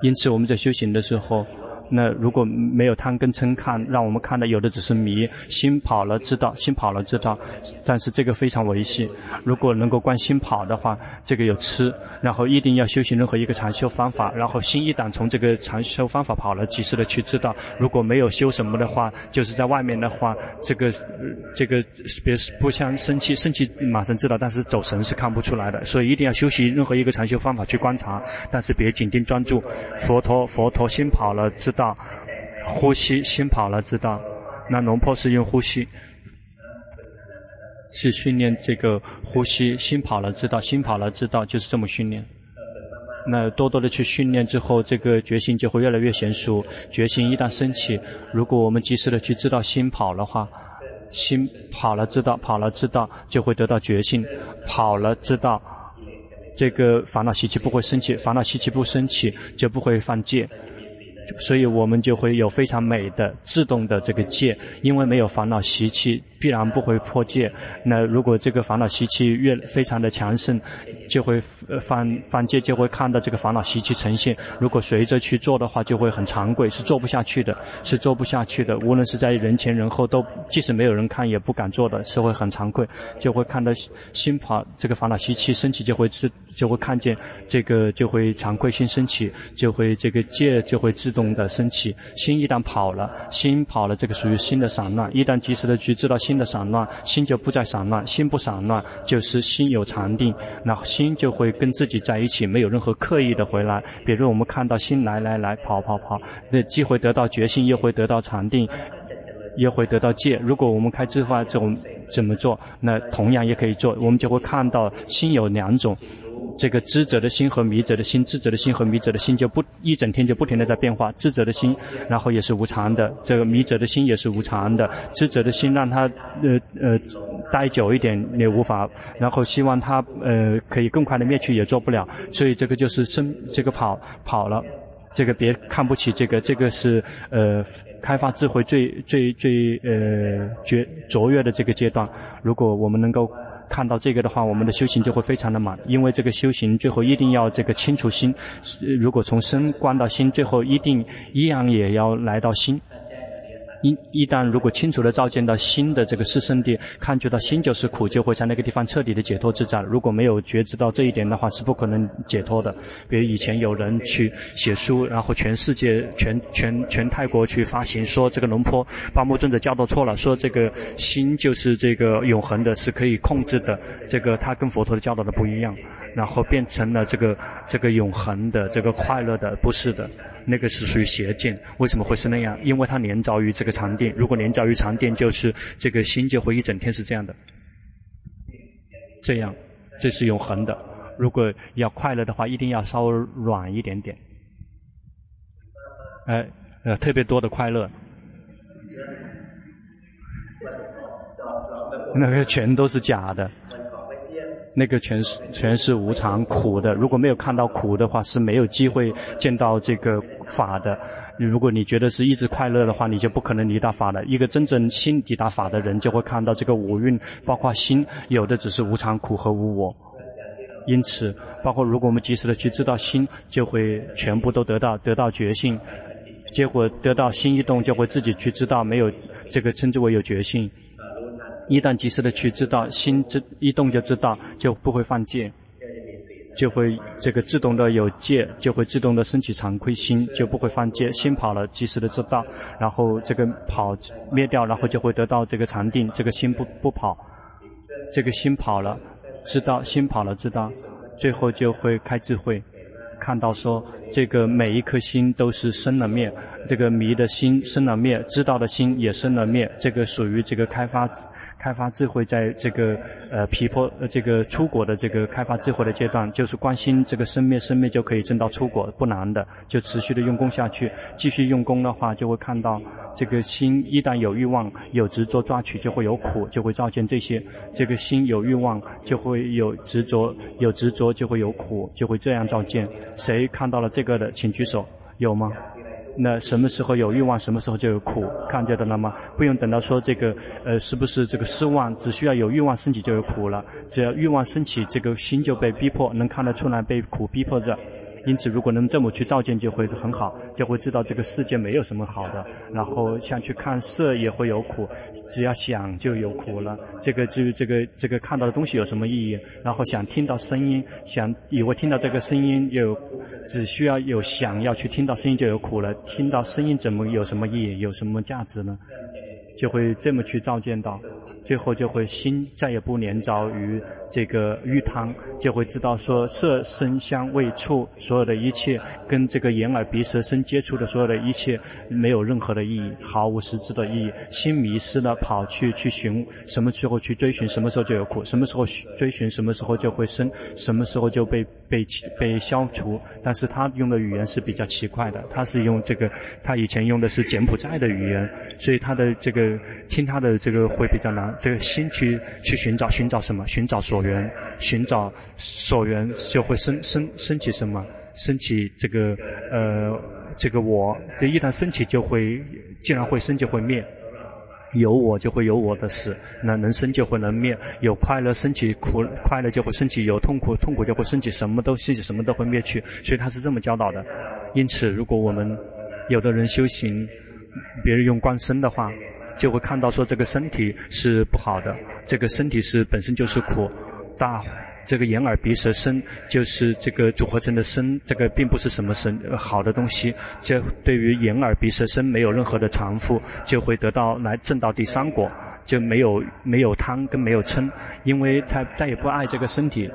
因此，我们在修行的时候。那如果没有贪跟嗔看，让我们看的有的只是迷，心跑了知道，心跑了知道，但是这个非常维系。如果能够观心跑的话，这个有吃，然后一定要修行任何一个禅修方法，然后心一旦从这个禅修方法跑了，及时的去知道。如果没有修什么的话，就是在外面的话，这个这个别不像生气，生气马上知道，但是走神是看不出来的。所以一定要修习任何一个禅修方法去观察，但是别紧盯专注。佛陀佛陀心跑了知。道呼吸，心跑了知道。那龙婆是用呼吸去训练这个呼吸，心跑了知道，心跑了知道，就是这么训练。那多多的去训练之后，这个决心就会越来越娴熟。决心一旦升起，如果我们及时的去知道心跑的话，心跑了知道，跑了知道，就会得到决心。跑了知道，这个烦恼习气不会升起，烦恼习气不升起，就不会犯戒。所以我们就会有非常美的自动的这个戒，因为没有烦恼习气，必然不会破戒。那如果这个烦恼习气越非常的强盛，就会犯犯戒，就会看到这个烦恼习气呈现。如果随着去做的话，就会很惭愧，是做不下去的，是做不下去的。无论是在人前人后，都即使没有人看也不敢做的，是会很惭愧，就会看到心跑这个烦恼习气升起，就会自就会看见这个就会惭愧心升起，就会这个戒就会自动的升起。心一旦跑了，心跑了，这个属于心的散乱。一旦及时的去知道心的散乱，心就不再散乱，心不散乱就是心有禅定，那心就会跟自己在一起，没有任何刻意的回来。比如我们看到心来来来跑跑跑，那既会得到觉性，又会得到禅定，又会得到戒。如果我们开智慧这种怎么做？那同样也可以做，我们就会看到心有两种。这个知者的心和迷者的心，知者的心和迷者的心就不一整天就不停的在变化。知者的心，然后也是无常的；这个迷者的心也是无常的。知者的心让他呃呃待久一点也无法，然后希望他呃可以更快的灭去也做不了。所以这个就是生这个跑跑了，这个别看不起这个，这个是呃开发智慧最最最呃绝卓越的这个阶段。如果我们能够。看到这个的话，我们的修行就会非常的满，因为这个修行最后一定要这个清除心，如果从身观到心，最后一定依然也要来到心。一一旦如果清楚的照见到心的这个四圣地，看觉到心就是苦，就会在那个地方彻底的解脱自在。如果没有觉知到这一点的话，是不可能解脱的。比如以前有人去写书，然后全世界、全全全泰国去发行，说这个龙坡巴木尊者教导错了，说这个心就是这个永恒的，是可以控制的。这个他跟佛陀的教导的不一样，然后变成了这个这个永恒的、这个快乐的，不是的。那个是属于邪见，为什么会是那样？因为它连着于这个禅定，如果连着于禅定，就是这个心就会一整天是这样的，这样，这是永恒的。如果要快乐的话，一定要稍微软一点点，哎，呃，特别多的快乐，那个全都是假的。那个全是全是无常苦的，如果没有看到苦的话，是没有机会见到这个法的。如果你觉得是一直快乐的话，你就不可能离大法了。一个真正心抵达法的人，就会看到这个五蕴，包括心有的只是无常苦和无我。因此，包括如果我们及时的去知道心，就会全部都得到得到觉性。结果得到心一动，就会自己去知道，没有这个称之为有觉性。一旦及时的去知道，心知一动就知道，就不会犯戒，就会这个自动的有戒，就会自动的升起惭愧心，就不会犯戒。心跑了，及时的知道，然后这个跑灭掉，然后就会得到这个禅定。这个心不不跑，这个心跑了，知道心跑了，知道，最后就会开智慧。看到说，这个每一颗心都是生了灭，这个迷的心生了灭，知道的心也生了灭。这个属于这个开发开发智慧，在这个呃皮婆呃这个出果的这个开发智慧的阶段，就是关心这个生灭生灭就可以证到出果，不难的，就持续的用功下去，继续用功的话，就会看到这个心一旦有欲望、有执着抓取，就会有苦，就会照见这些。这个心有欲望，就会有执着，有执着就会有苦，就会这样照见。谁看到了这个的，请举手，有吗？那什么时候有欲望，什么时候就有苦，看见的了吗？不用等到说这个，呃，是不是这个失望？只需要有欲望升起就有苦了。只要欲望升起，这个心就被逼迫，能看得出来被苦逼迫着。因此，如果能这么去照见，就会很好，就会知道这个世界没有什么好的。然后想去看色也会有苦，只要想就有苦了。这个就这个这个看到的东西有什么意义？然后想听到声音，想以为听到这个声音有，只需要有想要去听到声音就有苦了。听到声音怎么有什么意义？有什么价值呢？就会这么去照见到。最后就会心再也不黏着于这个欲汤，就会知道说色声香味触所有的一切跟这个眼耳鼻舌身接触的所有的一切没有任何的意义，毫无实质的意义。心迷失了，跑去去寻，什么时候去追寻，什么时候就有苦；什么时候追寻，什么时候就会生，什么时候就被被被消除。但是他用的语言是比较奇怪的，他是用这个，他以前用的是柬埔寨的语言，所以他的这个听他的这个会比较难。这个心去去寻找，寻找什么？寻找所缘，寻找所缘就会升升升起什么？升起这个呃这个我，这一旦升起就会，既然会升就会灭。有我就会有我的死，那能生就会能灭，有快乐升起，苦快乐就会升起，有痛苦痛苦就会升起，什么都升起，什么都会灭去，所以他是这么教导的。因此，如果我们有的人修行，别人用观身的话，就会看到说这个身体是不好的，这个身体是本身就是苦大。这个眼耳鼻舌身就是这个组合成的身，这个并不是什么神好的东西。这对于眼耳鼻舌身没有任何的偿付，就会得到来证到第三果，就没有没有贪跟没有嗔，因为他再也不爱这个身体，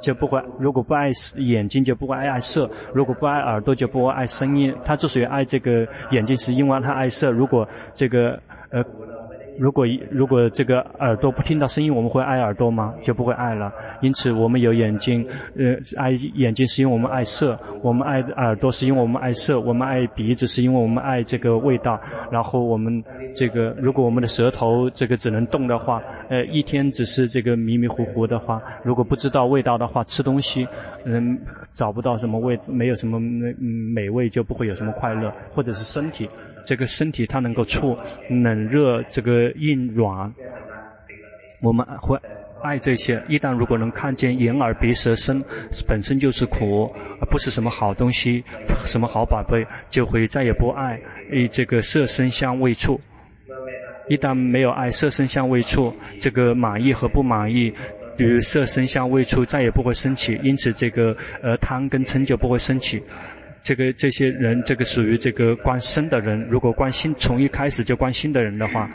就不会如果不爱眼睛就不会爱爱色，如果不爱耳朵就不会爱声音。他之所以爱这个眼睛，是因为他爱色。如果这个呃。如果如果这个耳朵不听到声音，我们会爱耳朵吗？就不会爱了。因此，我们有眼睛，呃，爱眼睛是因为我们爱色；我们爱耳朵是因为我们爱色；我们爱鼻子是因为我们爱这个味道。然后我们这个，如果我们的舌头这个只能动的话，呃，一天只是这个迷迷糊糊的话，如果不知道味道的话，吃东西，嗯，找不到什么味，没有什么美味，就不会有什么快乐，或者是身体。这个身体它能够触冷热，这个硬软，我们会爱这些。一旦如果能看见眼耳鼻舌身本身就是苦，而不是什么好东西，什么好宝贝，就会再也不爱诶这个色身香味触。一旦没有爱色声香味触，这个满意和不满意，比如色声香味触再也不会升起，因此这个呃贪跟嗔就不会升起。这个这些人，这个属于这个观身的人。如果关心，从一开始就关心的人的话，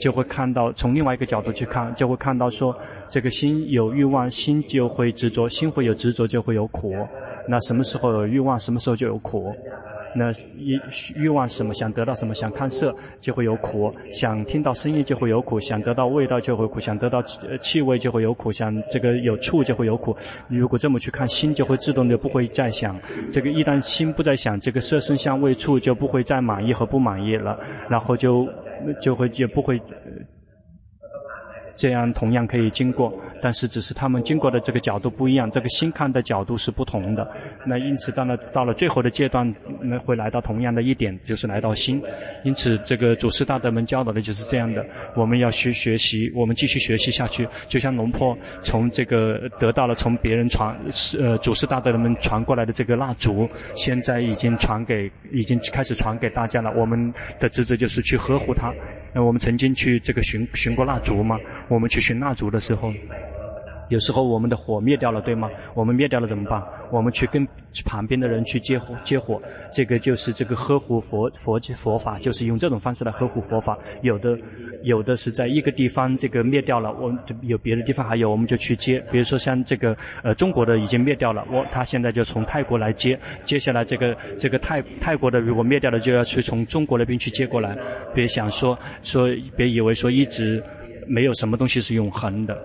就会看到从另外一个角度去看，就会看到说，这个心有欲望，心就会执着；心会有执着，就会有苦。那什么时候有欲望，什么时候就有苦。那欲欲望什么？想得到什么？想看色就会有苦；想听到声音就会有苦；想得到味道就会苦；想得到气味就会有苦；想这个有触就会有苦。如果这么去看，心就会自动的不会再想。这个一旦心不再想，这个色声香味触就不会再满意和不满意了，然后就就会也不会。这样同样可以经过，但是只是他们经过的这个角度不一样，这个心看的角度是不同的。那因此到了到了最后的阶段，那会来到同样的一点，就是来到心。因此这个祖师大德们教导的就是这样的，我们要学学习，我们继续学习下去。就像龙坡从这个得到了从别人传，呃，祖师大德们传过来的这个蜡烛，现在已经传给，已经开始传给大家了。我们的职责就是去呵护它。那我们曾经去这个寻寻过蜡烛吗？我们去寻蜡烛的时候，有时候我们的火灭掉了，对吗？我们灭掉了怎么办？我们去跟旁边的人去接火，接火，这个就是这个呵护佛佛佛法，就是用这种方式来呵护佛法。有的有的是在一个地方这个灭掉了，我们有别的地方还有，我们就去接。比如说像这个呃中国的已经灭掉了，我他现在就从泰国来接。接下来这个这个泰泰国的如果灭掉了，就要去从中国那边去接过来。别想说说，别以为说一直。没有什么东西是永恒的，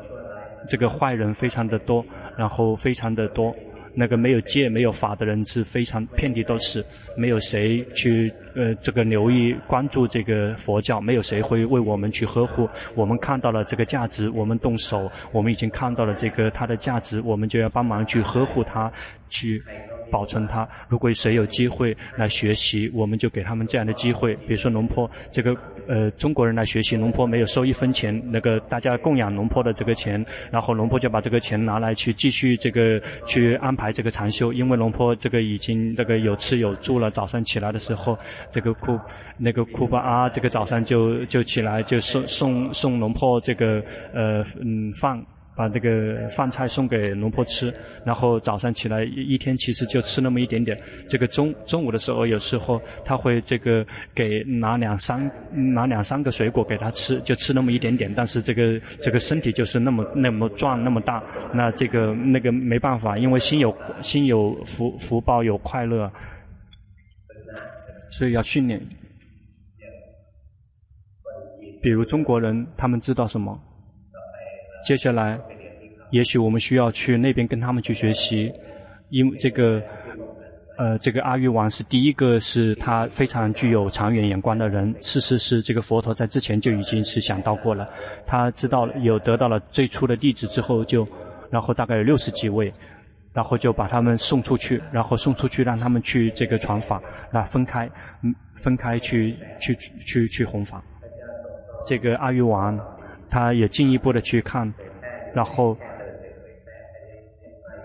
这个坏人非常的多，然后非常的多，那个没有戒没有法的人是非常遍地都是，没有谁去呃这个留意关注这个佛教，没有谁会为我们去呵护，我们看到了这个价值，我们动手，我们已经看到了这个它的价值，我们就要帮忙去呵护它，去。保存它。如果谁有机会来学习，我们就给他们这样的机会。比如说龙坡这个呃中国人来学习，龙坡没有收一分钱，那个大家供养龙坡的这个钱，然后龙坡就把这个钱拿来去继续这个去安排这个禅修。因为龙坡这个已经那个有吃有住了，早上起来的时候，这个库那个库巴啊这个早上就就起来就送送送龙坡这个呃嗯饭。把这个饭菜送给龙婆吃，然后早上起来一一天其实就吃那么一点点。这个中中午的时候，有时候他会这个给拿两三拿两三个水果给他吃，就吃那么一点点。但是这个这个身体就是那么那么壮那么大，那这个那个没办法，因为心有心有福福报有快乐，所以要训练。比如中国人，他们知道什么？接下来，也许我们需要去那边跟他们去学习，因为这个，呃，这个阿育王是第一个是他非常具有长远眼光的人。事实是，这个佛陀在之前就已经是想到过了，他知道了有得到了最初的弟子之后就，然后大概有六十几位，然后就把他们送出去，然后送出去让他们去这个传法，那分开，嗯，分开去去去去弘法。这个阿育王，他也进一步的去看，然后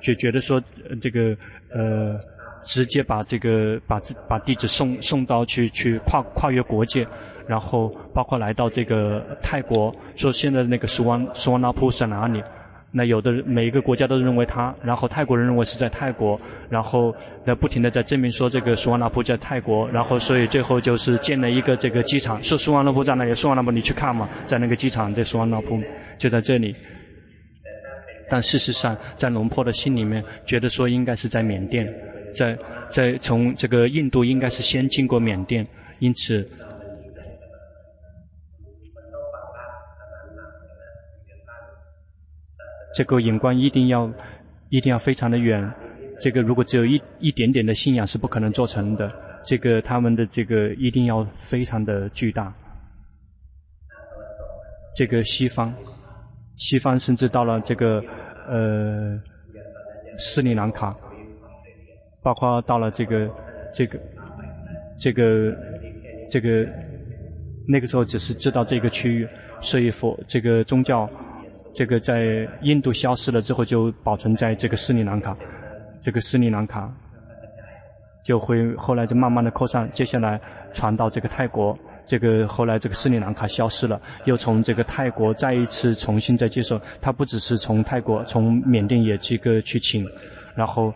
就觉得说，这个呃，直接把这个把自把地址送送到去去跨跨越国界，然后包括来到这个泰国，说现在那个苏万苏万那普在哪里？那有的每一个国家都认为他，然后泰国人认为是在泰国，然后那不停的在证明说这个苏瓦纳普在泰国，然后所以最后就是建了一个这个机场，说苏瓦纳普在哪里？苏瓦纳普你去看嘛，在那个机场，在苏瓦纳普就在这里。但事实上，在龙坡的心里面觉得说应该是在缅甸，在在从这个印度应该是先经过缅甸，因此。这个眼光一定要，一定要非常的远。这个如果只有一一点点的信仰是不可能做成的。这个他们的这个一定要非常的巨大。这个西方，西方甚至到了这个呃斯里兰卡，包括到了这个这个这个这个那个时候只是知道这个区域，所以佛这个宗教。这个在印度消失了之后，就保存在这个斯里兰卡，这个斯里兰卡就会后来就慢慢的扩散，接下来传到这个泰国，这个后来这个斯里兰卡消失了，又从这个泰国再一次重新再接受，他不只是从泰国，从缅甸也这个去请，然后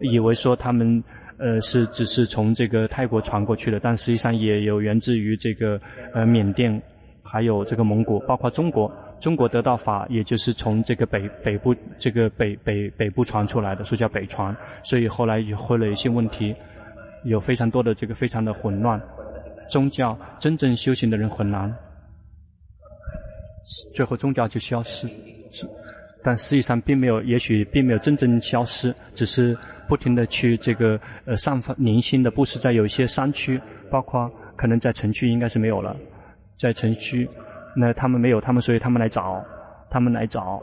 以为说他们呃是只是从这个泰国传过去的，但实际上也有源自于这个呃缅甸，还有这个蒙古，包括中国。中国得道法，也就是从这个北北部这个北北北部传出来的，所以叫北传。所以后来也会了一些问题，有非常多的这个非常的混乱。宗教真正修行的人很难，最后宗教就消失。但实际上并没有，也许并没有真正消失，只是不停的去这个呃散发零星的布施，在有一些山区，包括可能在城区应该是没有了，在城区。那他们没有，他们所以他们来找，他们来找，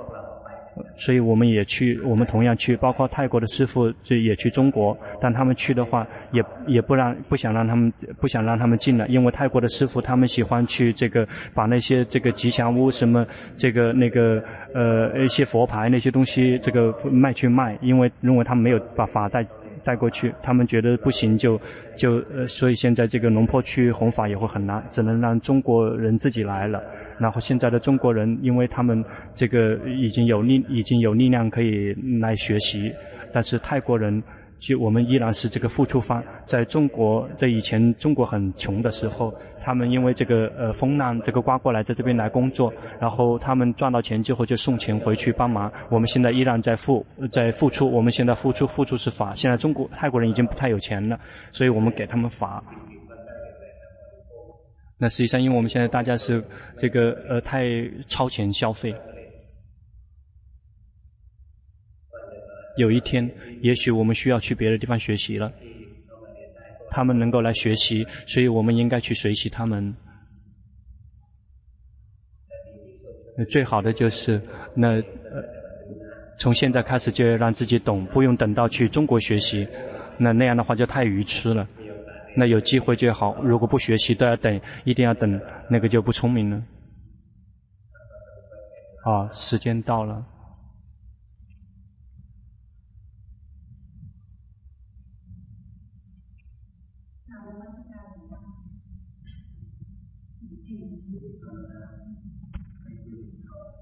所以我们也去，我们同样去，包括泰国的师傅这也去中国，但他们去的话也也不让不想让他们不想让他们进来，因为泰国的师傅他们喜欢去这个把那些这个吉祥物什么这个那个呃一些佛牌那些东西这个卖去卖，因为认为他们没有把法带。带过去，他们觉得不行就，就呃，所以现在这个龙坡区弘法也会很难，只能让中国人自己来了。然后现在的中国人，因为他们这个已经有力，已经有力量可以来学习，但是泰国人。就我们依然是这个付出方，在中国在以前中国很穷的时候，他们因为这个呃风浪这个刮过来，在这边来工作，然后他们赚到钱之后就送钱回去帮忙。我们现在依然在付在付出，我们现在付出付出是法。现在中国泰国人已经不太有钱了，所以我们给他们法。那实际上，因为我们现在大家是这个呃太超前消费。有一天，也许我们需要去别的地方学习了。他们能够来学习，所以我们应该去学习他们。最好的就是，那呃，从现在开始就要让自己懂，不用等到去中国学习。那那样的话就太愚痴了。那有机会就好，如果不学习都要等，一定要等，那个就不聪明了。好，时间到了。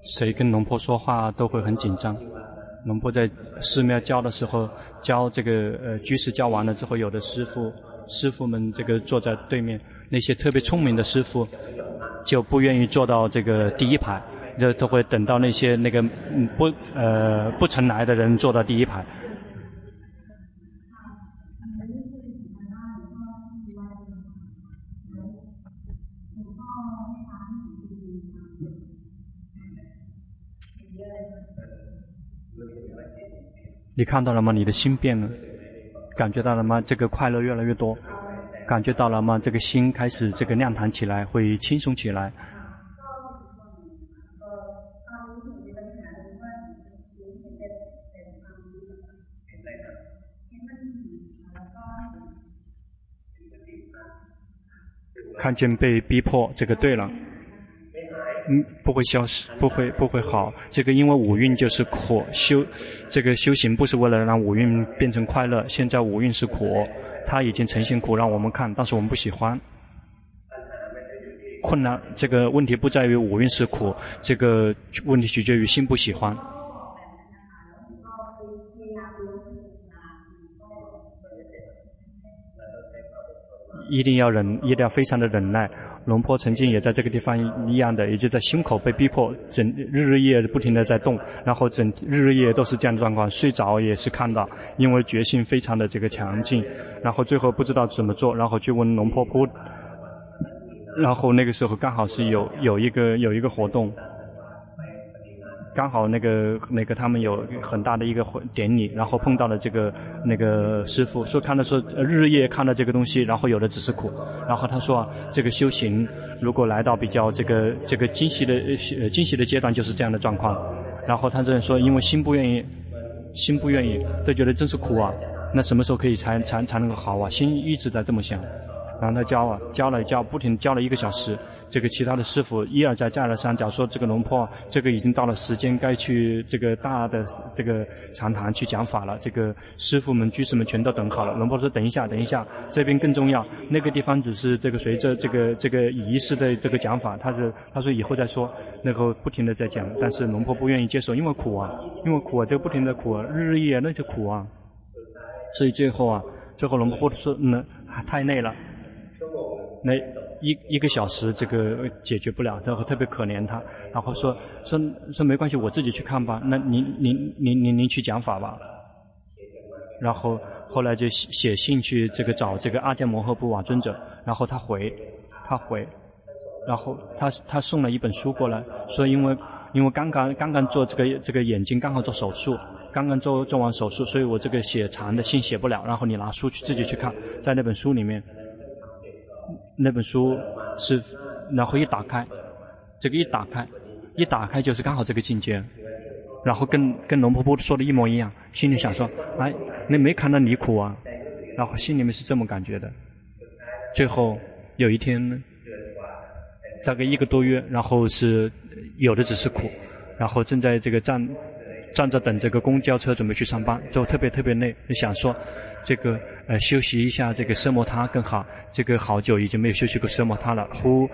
谁跟龙婆说话都会很紧张。龙婆在寺庙教的时候，教这个呃居士教完了之后，有的师傅师傅们这个坐在对面，那些特别聪明的师傅就不愿意坐到这个第一排，就都会等到那些那个不呃不曾来的人坐到第一排。你看到了吗？你的心变了感觉到了吗？这个快乐越来越多感觉到了吗？这个心开始这个亮堂起来会轻松起来。看见被逼迫这个对了。嗯，不会消失，不会不会好。这个因为五蕴就是苦，修这个修行不是为了让五蕴变成快乐。现在五蕴是苦，它已经呈现苦让我们看，但是我们不喜欢。困难这个问题不在于五蕴是苦，这个问题取决于心不喜欢。一定要忍，一定要非常的忍耐。龙坡曾经也在这个地方一样的，也就在胸口被逼迫，整日日夜夜不停的在动，然后整日日夜都是这样的状况，睡着也是看到，因为决心非常的这个强劲，然后最后不知道怎么做，然后去问龙坡坡，然后那个时候刚好是有有一个有一个活动。刚好那个那个他们有很大的一个典礼，然后碰到了这个那个师傅，说看到说日夜看到这个东西，然后有的只是苦，然后他说这个修行如果来到比较这个这个精细的呃精细的阶段就是这样的状况，然后他这说，因为心不愿意，心不愿意，都觉得真是苦啊，那什么时候可以才才才能够好啊？心一直在这么想。然后他教啊，教了教，不停教了一个小时。这个其他的师傅一而再再而三讲说，这个龙婆，这个已经到了时间该去这个大的这个禅堂去讲法了。这个师傅们、居士们全都等好了。龙婆说：“等一下，等一下，这边更重要。那个地方只是这个随着这个这个仪式的这个讲法，他是他说以后再说。那个不停的在讲，但是龙婆不愿意接受，因为苦啊，因为苦啊，这个不停的苦啊，日日夜夜那就苦啊。所以最后啊，最后龙婆说：嗯，太累了。”那一一个小时，这个解决不了，然后特别可怜他，然后说说说没关系，我自己去看吧。那您您您您您去讲法吧。然后后来就写写信去这个找这个阿姜摩诃布瓦尊者，然后他回他回，然后他他送了一本书过来，说因为因为刚刚刚刚做这个这个眼睛刚好做手术，刚刚做做完手术，所以我这个写长的信写不了，然后你拿书去自己去看，在那本书里面。那本书是，然后一打开，这个一打开，一打开就是刚好这个境界，然后跟跟龙婆婆说的一模一样，心里想说，哎，你没看到你苦啊，然后心里面是这么感觉的。最后有一天，大概一个多月，然后是有的只是苦，然后正在这个站站着等这个公交车准备去上班，就特别特别累，就想说。这个呃，休息一下这个奢摩他更好。这个好久已经没有休息过奢摩他了。呼，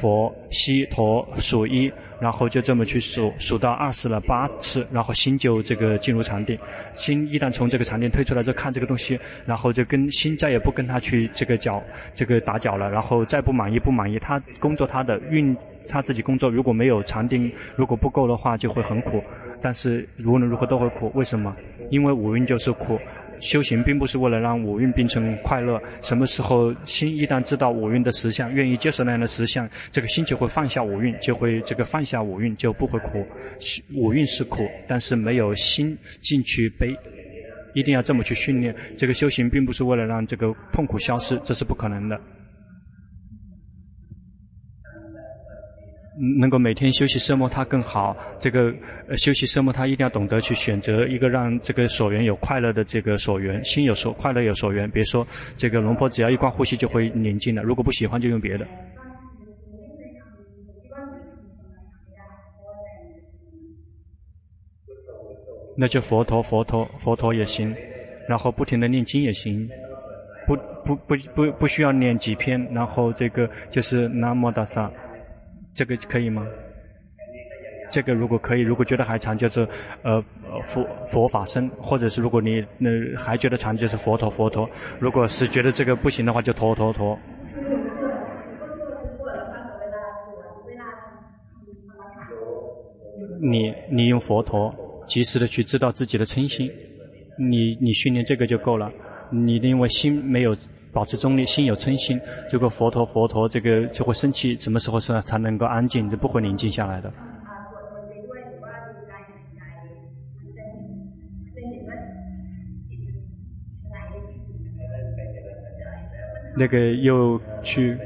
佛，西，陀，数一，然后就这么去数，数到二十了八次，然后心就这个进入禅定。心一旦从这个禅定退出来，就看这个东西，然后就跟心再也不跟他去这个搅，这个打搅了。然后再不满意不满意，他工作他的运，他自己工作如果没有禅定，如果不够的话就会很苦。但是无论如何都会苦，为什么？因为五蕴就是苦。修行并不是为了让五蕴变成快乐。什么时候心一旦知道五蕴的实相，愿意接受那样的实相，这个心就会放下五蕴，就会这个放下五蕴，就不会苦。五蕴是苦，但是没有心进去悲，一定要这么去训练。这个修行并不是为了让这个痛苦消失，这是不可能的。能够每天休息奢摩他更好。这个休息奢摩他一定要懂得去选择一个让这个所缘有快乐的这个所缘，心有所快乐有所缘。别说这个龙婆只要一观呼吸就会宁静了，如果不喜欢就用别的。那就佛陀佛陀佛陀也行，然后不停的念经也行，不不不不不需要念几篇，然后这个就是南无大萨。这个可以吗？这个如果可以，如果觉得还长，就是呃佛佛法僧，或者是如果你那还觉得长，就是佛陀佛陀。如果是觉得这个不行的话，就陀陀陀。你你用佛陀及时的去知道自己的嗔心，你你训练这个就够了。你因为心没有。保持中立，心有嗔心，这个佛陀佛陀，这个就会生气。什么时候是才能够安静，就不会宁静下来的。那个又去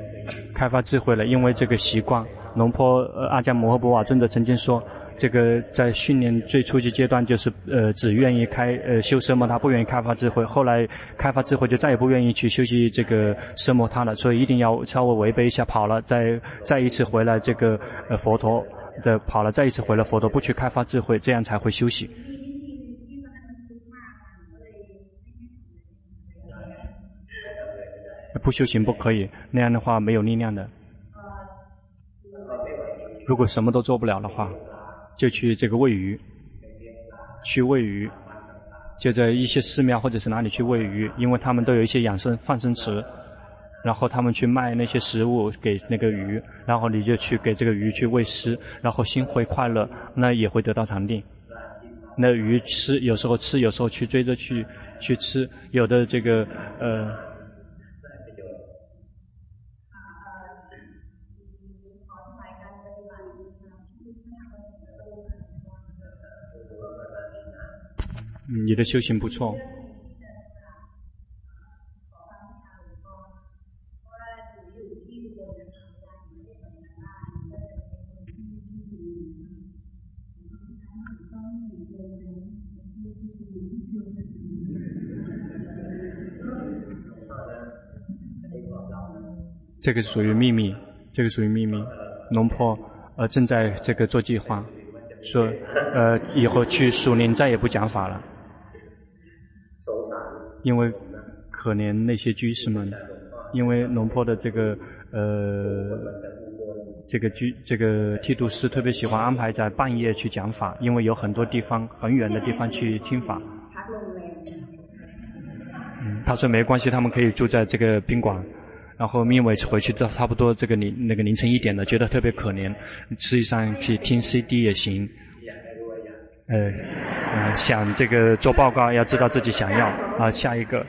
开发智慧了，因为这个习惯。龙坡呃阿姜摩诃波瓦尊者曾经说，这个在训练最初级阶段，就是呃只愿意开呃修奢摩他，不愿意开发智慧。后来开发智慧，就再也不愿意去修习这个奢摩他了。所以一定要稍微违背一下，跑了再再一次回来这个呃佛陀的跑了，再一次回来佛陀，不去开发智慧，这样才会修习。不修行不可以，那样的话没有力量的。如果什么都做不了的话，就去这个喂鱼，去喂鱼，就在一些寺庙或者是哪里去喂鱼，因为他们都有一些养生放生池，然后他们去卖那些食物给那个鱼，然后你就去给这个鱼去喂食，然后心会快乐，那也会得到禅定。那鱼吃，有时候吃，有时候去追着去去吃，有的这个呃。你的修行不错。这个属于秘密，这个属于秘密。龙婆呃正在这个做计划，说呃以后去树林再也不讲法了。因为可怜那些居士们，因为龙坡的这个呃这个居这个剃度师特别喜欢安排在半夜去讲法，因为有很多地方很远的地方去听法。他说没关系，他们可以住在这个宾馆，然后因为回去到差不多这个凌那个凌晨一点了，觉得特别可怜，实际上去听 CD 也行。呃，想这个做报告，要知道自己想要啊。下一个。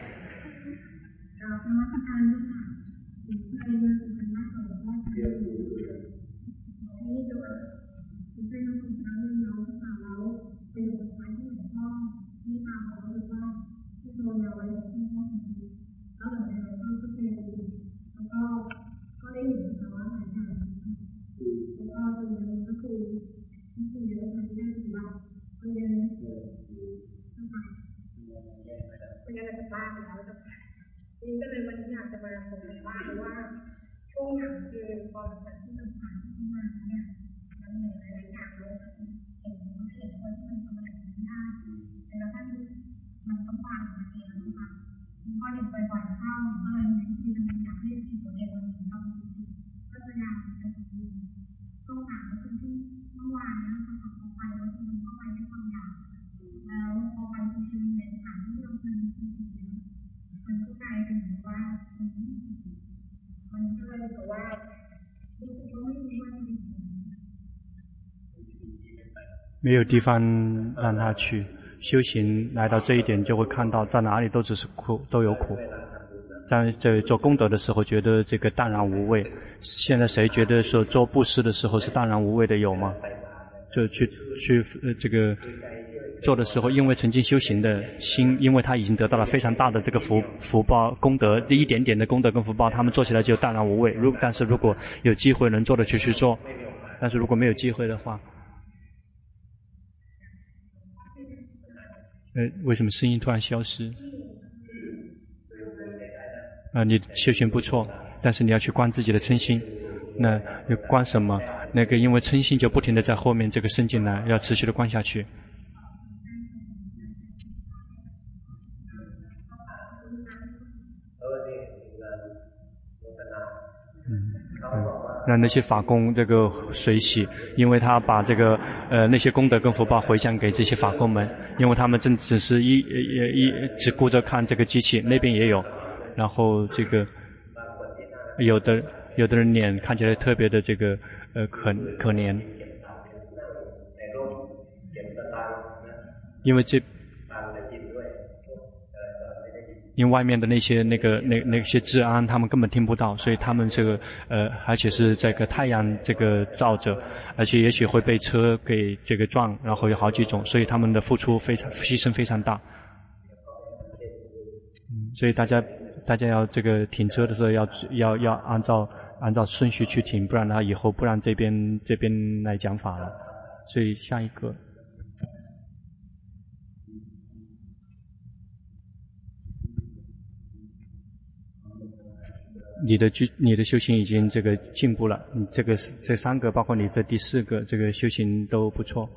没有地方让他去修行，来到这一点就会看到，在哪里都只是苦，都有苦。在在做功德的时候，觉得这个淡然无味。现在谁觉得说做布施的时候是淡然无味的有吗？就去去呃这个做的时候，因为曾经修行的心，因为他已经得到了非常大的这个福福报功德，一点点的功德跟福报，他们做起来就淡然无味。如但是如果有机会能做的就去做，但是如果没有机会的话。呃，为什么声音突然消失？啊，你修行不错，但是你要去观自己的嗔心。那要观什么？那个因为嗔心就不停的在后面这个生进来，要持续的观下去。让那些法工这个随喜，因为他把这个呃那些功德跟福报回向给这些法工们，因为他们正只是一一一只顾着看这个机器，那边也有，然后这个有的有的人脸看起来特别的这个呃可可怜，因为这。因为外面的那些那个那那些治安，他们根本听不到，所以他们这个呃，而且是这个太阳这个照着，而且也许会被车给这个撞，然后有好几种，所以他们的付出非常牺牲非常大。所以大家大家要这个停车的时候要要要按照按照顺序去停，不然的话以后不让这边这边来讲法了。所以下一个，你的具你的修行已经这个进步了，你这个这三个，包括你这第四个，这个修行都不错。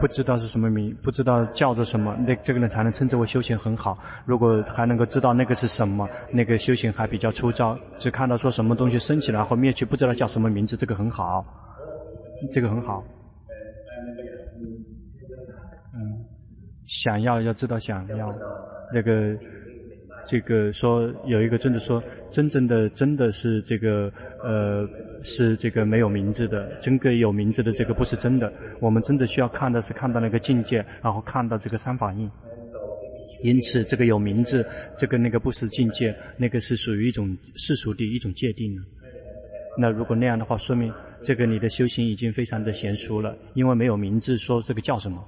不知道是什么名，不知道叫做什么，那这个人才能称之为修行很好。如果还能够知道那个是什么，那个修行还比较粗糙。只看到说什么东西升起来或灭去，不知道叫什么名字，这个很好，这个很好。嗯，想要要知道想要那个。这个说有一个尊者说，真正的真的是这个呃是这个没有名字的，真个有名字的这个不是真的。我们真的需要看的是看到那个境界，然后看到这个三法印。因此，这个有名字，这个那个不是境界，那个是属于一种世俗的一种界定。那如果那样的话，说明这个你的修行已经非常的娴熟了，因为没有名字，说这个叫什么。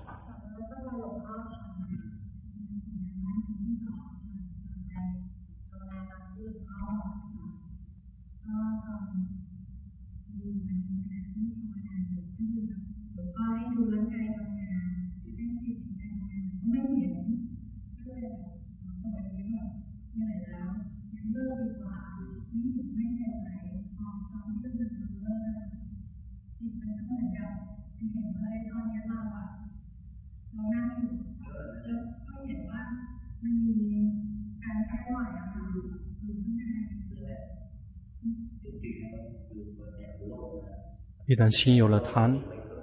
一旦心有了贪，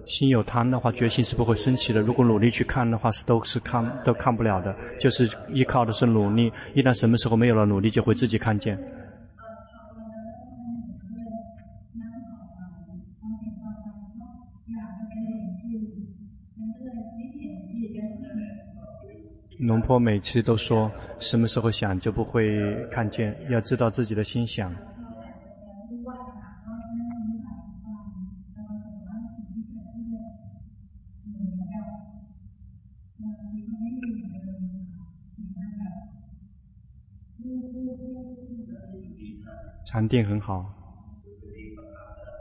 心有贪的话，决心是不会升起的。如果努力去看的话，是都是看都看不了的。就是依靠的是努力。一旦什么时候没有了努力，就会自己看见。龙婆每次都说，什么时候想就不会看见，要知道自己的心想。禅定很好，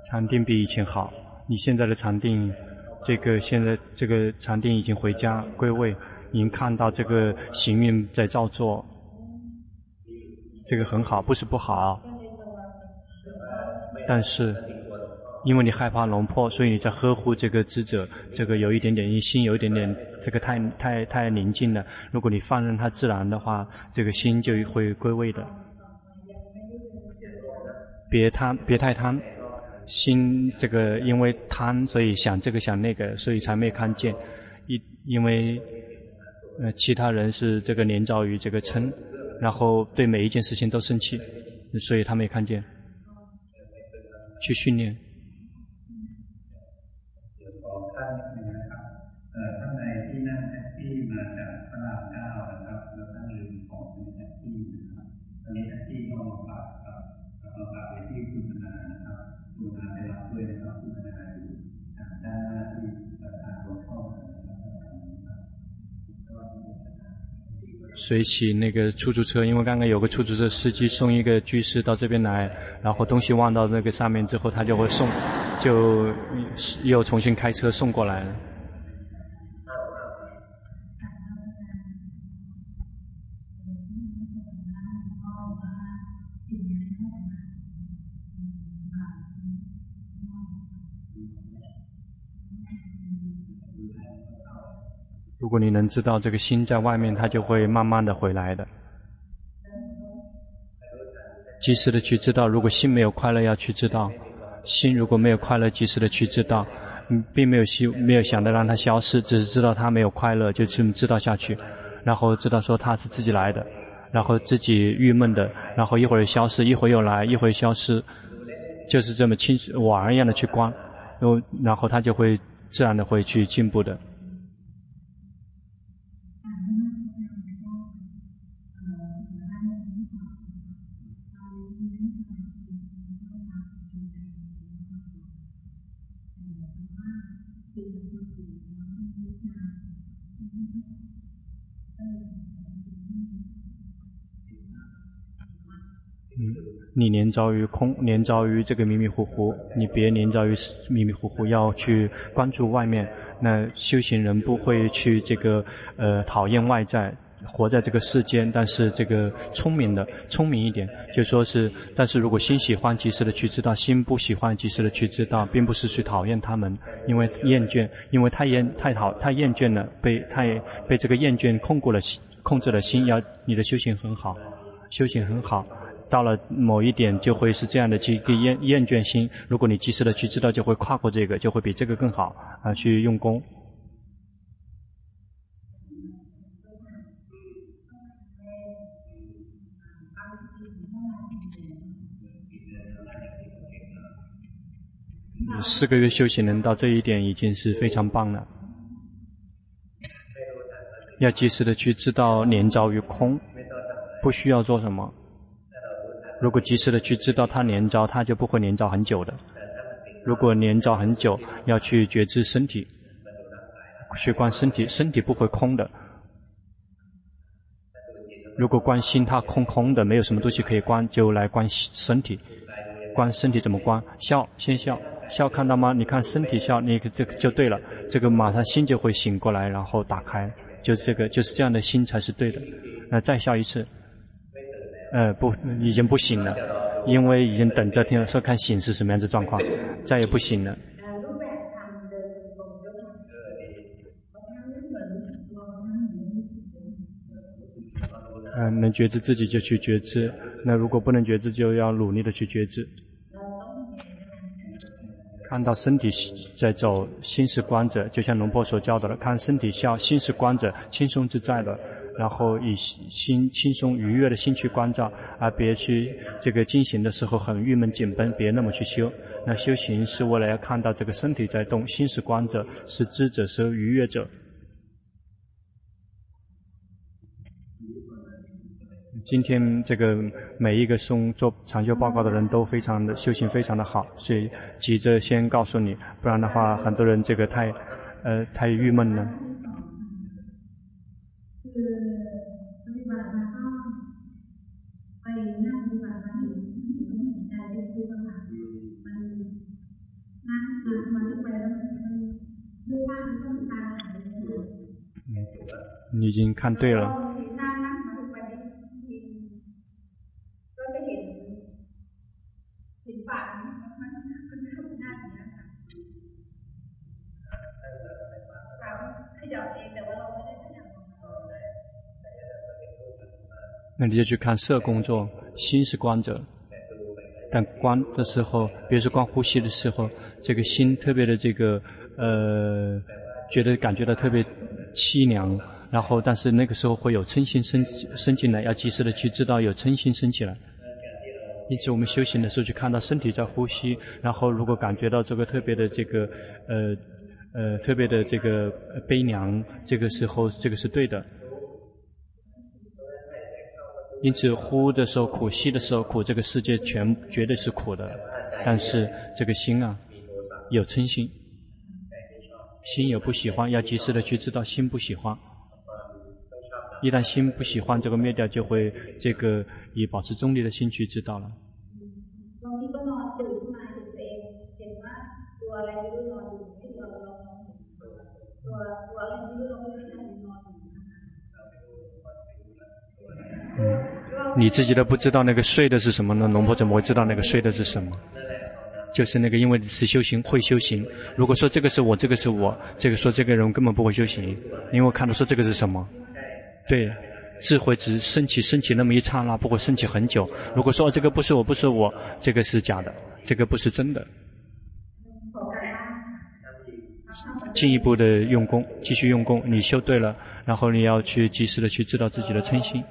禅定比以前好。你现在的禅定，这个现在这个禅定已经回家归位，您看到这个行运在照做，这个很好，不是不好。但是，因为你害怕龙破，所以你在呵护这个智者，这个有一点点心，有一点点这个太太太宁静了。如果你放任它自然的话，这个心就会归位的。别贪，别太贪，心这个因为贪，所以想这个想那个，所以才没看见。因因为呃其他人是这个连遭于这个嗔，然后对每一件事情都生气，所以他没看见。去训练。水洗那个出租车，因为刚刚有个出租车司机送一个居士到这边来，然后东西忘到那个上面之后，他就会送，就又重新开车送过来了。如果你能知道这个心在外面，它就会慢慢的回来的。及时的去知道，如果心没有快乐，要去知道；心如果没有快乐，及时的去知道。嗯，并没有希没有想着让它消失，只是知道它没有快乐，就这么知道下去。然后知道说它是自己来的，然后自己郁闷的，然后一会儿消失，一会儿又来，一会儿消失。就是这么清玩一样的去观，然后然后他就会自然的会去进步的。你黏着于空，黏着于这个迷迷糊糊，你别黏着于迷迷糊糊，要去关注外面。那修行人不会去这个呃讨厌外在，活在这个世间，但是这个聪明的聪明一点，就说是，但是如果心喜欢，及时的去知道；心不喜欢，及时的去知道，并不是去讨厌他们，因为厌倦，因为太厌太讨太厌倦了，被太被这个厌倦控过了，控制了心，要你的修行很好，修行很好。到了某一点，就会是这样的去跟厌厌倦心。如果你及时的去知道，就会跨过这个，就会比这个更好啊！去用功。四个月修行能到这一点，已经是非常棒了。要及时的去知道黏着于空，不需要做什么。如果及时的去知道它连招，它就不会连招很久的。如果连招很久，要去觉知身体，去观身体，身体不会空的。如果观心，它空空的，没有什么东西可以观，就来观身体。观身体怎么观？笑，先笑，笑看到吗？你看身体笑，你这个就对了。这个马上心就会醒过来，然后打开，就这个就是这样的心才是对的。那再笑一次。呃，不，已经不行了，因为已经等着听说看醒是什么样子状况，再也不行了。嗯、能觉知自己就去觉知，那如果不能觉知，就要努力的去觉知。看到身体在走，心是观者，就像龙婆所教导的，看身体笑，心是观者，轻松自在的。然后以心轻松愉悦的心去观照，而别去这个进行的时候很郁闷紧绷，别那么去修。那修行是为了要看到这个身体在动，心是观者，是知者，是愉悦者。今天这个每一个送做长修报告的人都非常的修行非常的好，所以急着先告诉你，不然的话很多人这个太呃太郁闷了。你已经看对了。那你就去看色工作，心是观者，但观的时候，比如说观呼吸的时候，这个心特别的这个呃，觉得感觉到特别凄凉，然后但是那个时候会有嗔心生生进来，要及时的去知道有嗔心生起来。因此我们修行的时候，就看到身体在呼吸，然后如果感觉到这个特别的这个呃呃特别的这个悲凉，这个时候这个是对的。因此，呼的时候苦，吸的时候苦，这个世界全绝对是苦的。但是这个心啊，有嗔心，心有不喜欢，要及时的去知道心不喜欢。一旦心不喜欢，这个灭掉，就会这个以保持中立的心去知道了。你自己都不知道那个睡的是什么呢？龙婆怎么会知道那个睡的是什么？就是那个，因为是修行会修行。如果说这个是我，这个是我，这个说这个人根本不会修行，因为我看到说这个是什么？对，智慧只升起升起那么一刹那，不会升起很久。如果说这个不是我，不是我，这个是假的，这个不是真的。进一步的用功，继续用功，你修对了，然后你要去及时的去知道自己的嗔心。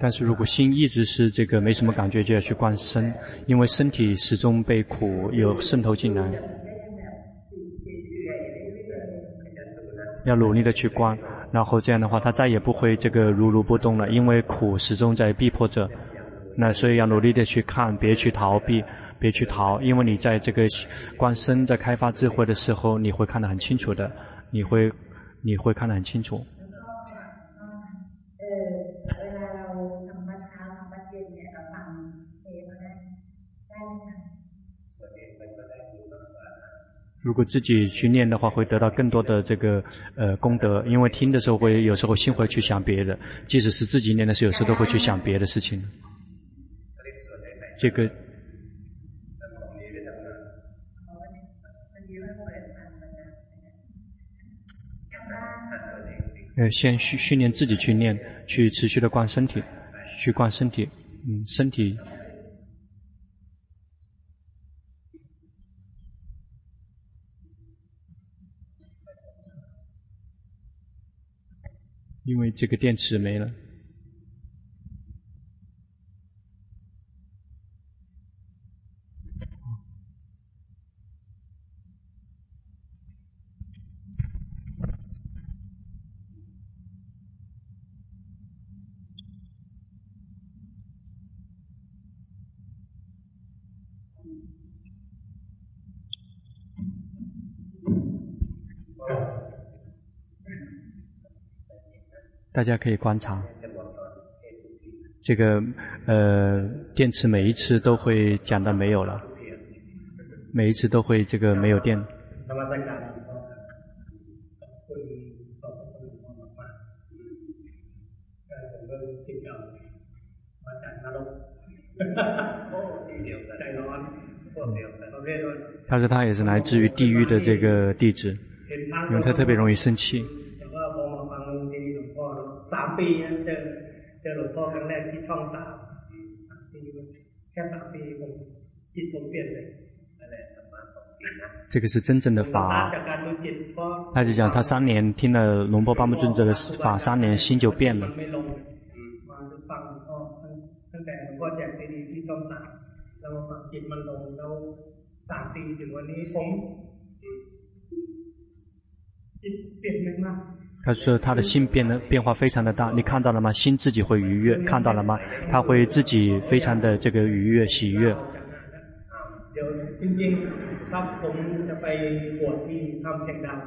但是如果心一直是这个没什么感觉，就要去观身，因为身体始终被苦有渗透进来，要努力的去观，然后这样的话，他再也不会这个如如不动了，因为苦始终在逼迫着。那所以要努力的去看，别去逃避，别去逃，因为你在这个观身在开发智慧的时候，你会看得很清楚的，你会你会看得很清楚。如果自己去念的话，会得到更多的这个呃功德，因为听的时候会有时候心会去想别的，即使是自己念的时候，有时候都会去想别的事情。这个呃，先训训练自己去练，去持续的观身体，去观身体，嗯，身体。因为这个电池没了。大家可以观察，这个呃电池每一次都会讲到没有了，每一次都会这个没有电。他说他也是来自于地狱的这个地址，因为他特别容易生气。这个是真正的法，他就讲他三年听了龙波巴木尊者的法，三年心就变了。他说他的心变得变化非常的大，你看到了吗？心自己会愉悦，看到了吗？他会自己非常的这个愉悦喜悦。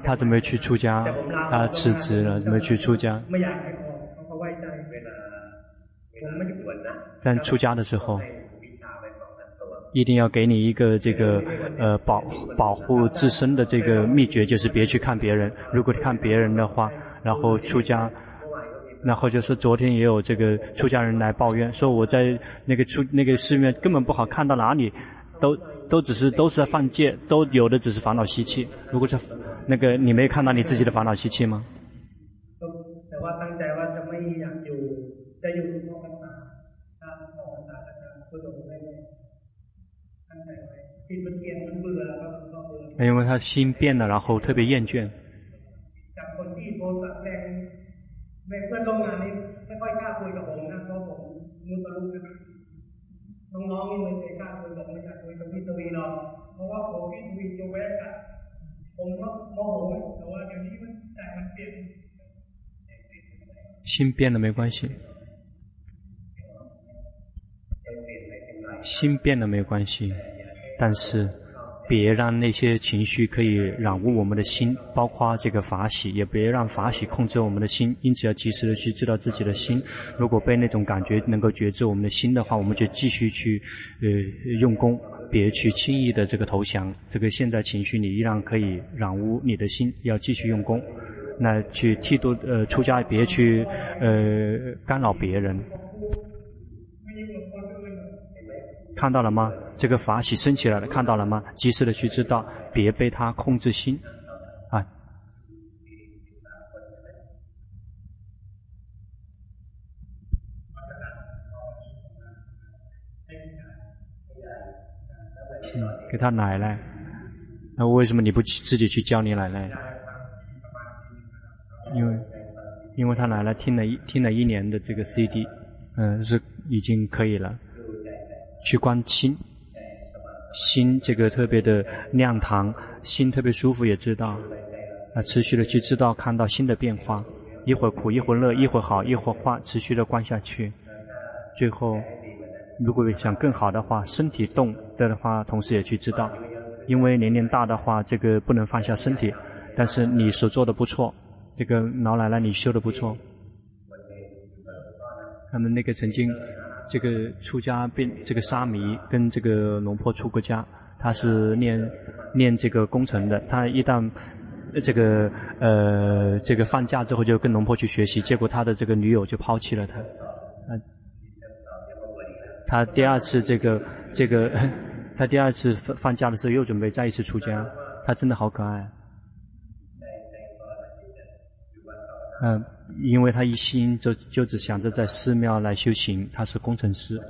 他准备去出家，他辞职了，准备去出家。但出家的时候，一定要给你一个这个呃保保护自身的这个秘诀，就是别去看别人。如果你看别人的话，然后出家，然后就是昨天也有这个出家人来抱怨，说我在那个出那个寺院根本不好看到哪里，都都只是都是在犯戒，都有的只是烦恼习气。如果是那个你没有看到你自己的烦恼习气吗？因为他心变了，然后特别厌倦。心变了没关系，心变了没关系，但是。别让那些情绪可以染污我们的心，包括这个法喜，也别让法喜控制我们的心。因此要及时的去知道自己的心。如果被那种感觉能够觉知我们的心的话，我们就继续去呃用功，别去轻易的这个投降。这个现在情绪你依然可以染污你的心，要继续用功。那去剃度呃出家，别去呃干扰别人。看到了吗？这个法喜升起来了，看到了吗？及时的去知道，别被他控制心，啊。嗯给他奶奶。那为什么你不去自己去教你奶奶？因为，因为他奶奶听了一听了一年的这个 CD，嗯，是已经可以了。去观心，心这个特别的亮堂，心特别舒服，也知道。啊，持续的去知道，看到新的变化，一会儿苦，一会儿乐，一会儿好，一会儿坏，持续的观下去。最后，如果想更好的话，身体动的话，同时也去知道。因为年龄大的话，这个不能放下身体，但是你所做的不错，这个老奶奶你修的不错。他们那个曾经，这个出家变这个沙弥跟这个龙婆出过家，他是念念这个工程的，他一旦。这个呃，这个放假之后就跟龙婆去学习，结果他的这个女友就抛弃了他。他第二次这个这个，他第二次放放假的时候又准备再一次出家。他真的好可爱。嗯、因为他一心就就只想着在寺庙来修行，他是工程师。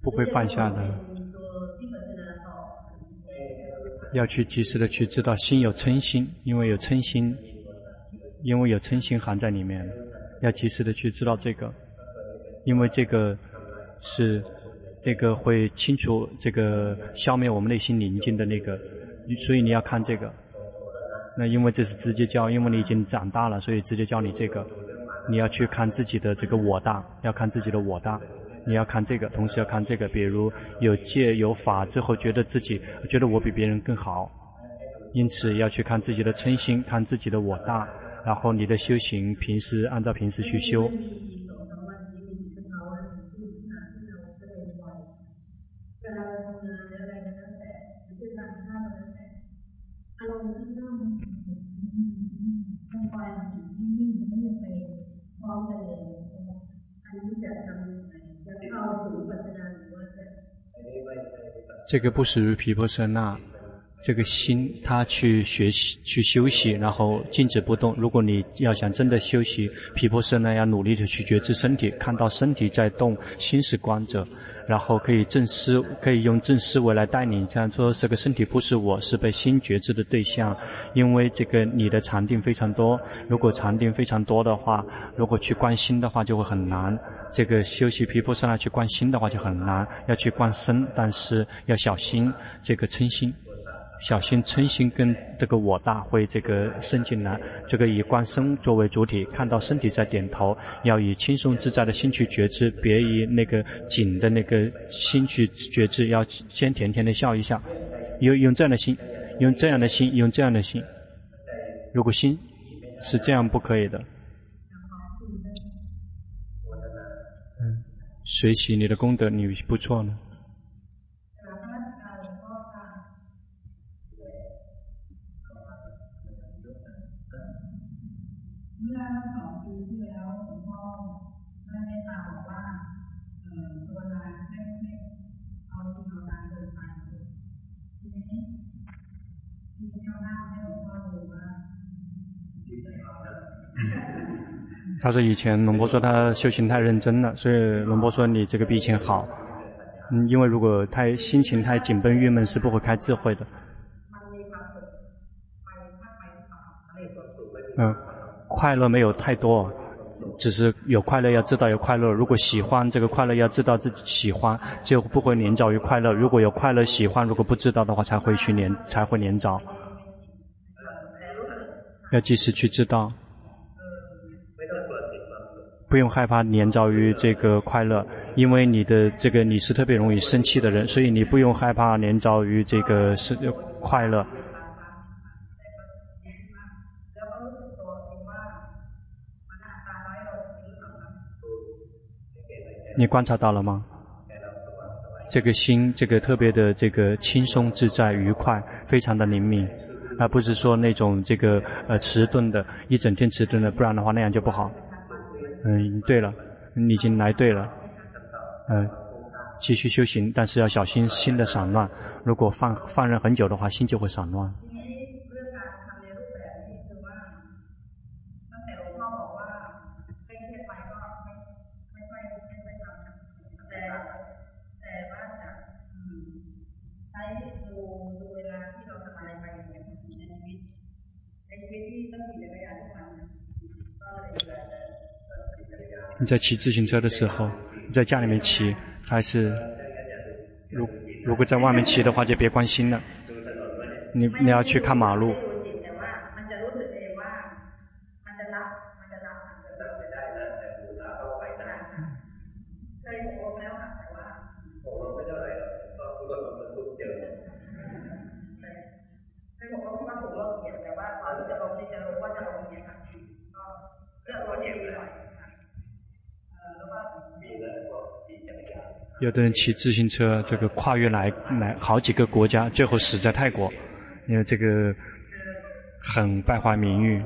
不会放下的，要去及时的去知道心有嗔心，因为有嗔心，因为有嗔心含在里面，要及时的去知道这个，因为这个是这个会清除这个消灭我们内心宁静的那个，所以你要看这个。那因为这是直接教，因为你已经长大了，所以直接教你这个。你要去看自己的这个我大，要看自己的我大。你要看这个，同时要看这个。比如有戒有法之后，觉得自己觉得我比别人更好，因此要去看自己的嗔心，看自己的我大。然后你的修行，平时按照平时去修。这个不属于毗婆舍那，这个心他去学习去休息，然后静止不动。如果你要想真的休息毗婆舍那，要努力的去觉知身体，看到身体在动，心是观者，然后可以正思，可以用正思维来带领，这样说这个身体不是我，是被心觉知的对象。因为这个你的禅定非常多，如果禅定非常多的话，如果去观心的话就会很难。这个休息毗婆舍那去观心的话就很难，要去观身，但是要小心这个称心，小心嗔心跟这个我大会这个渗进来。这个以观身作为主体，看到身体在点头，要以轻松自在的心去觉知，别以那个紧的那个心去觉知。要先甜甜的笑一笑，用用这样的心，用这样的心，用这样的心。如果心是这样，不可以的。学习你的功德，你不错呢。他说：“以前龙波说他修行太认真了，所以龙波说你这个比以前好。嗯，因为如果太心情太紧绷郁闷，是不会开智慧的。嗯，快乐没有太多，只是有快乐要知道有快乐。如果喜欢这个快乐，要知道自己喜欢，就不会黏着于快乐。如果有快乐喜欢，如果不知道的话，才会去黏，才会黏着。要及时去知道。”不用害怕黏着于这个快乐，因为你的这个你是特别容易生气的人，所以你不用害怕黏着于这个是快乐。你观察到了吗？这个心，这个特别的这个轻松自在、愉快，非常的灵敏，而不是说那种这个呃迟钝的，一整天迟钝的，不然的话那样就不好。嗯，对了，你已经来对了。嗯，继续修行，但是要小心心的散乱。如果放放任很久的话，心就会散乱。你在骑自行车的时候，你在家里面骑，还是如如果在外面骑的话，就别关心了。你你要去看马路。有的人骑自行车，这个跨越来来好几个国家，最后死在泰国，因为这个很败坏名誉。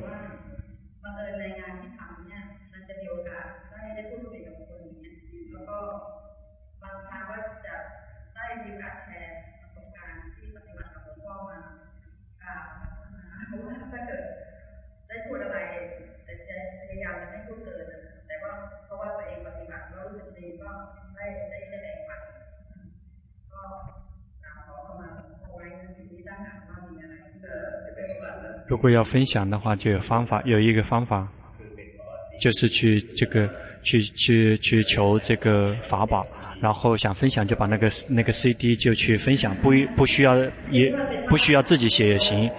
如果要分享的话，就有方法，有一个方法，就是去这个去去去求这个法宝，然后想分享就把那个那个 CD 就去分享，不不需要也不需要自己写也行。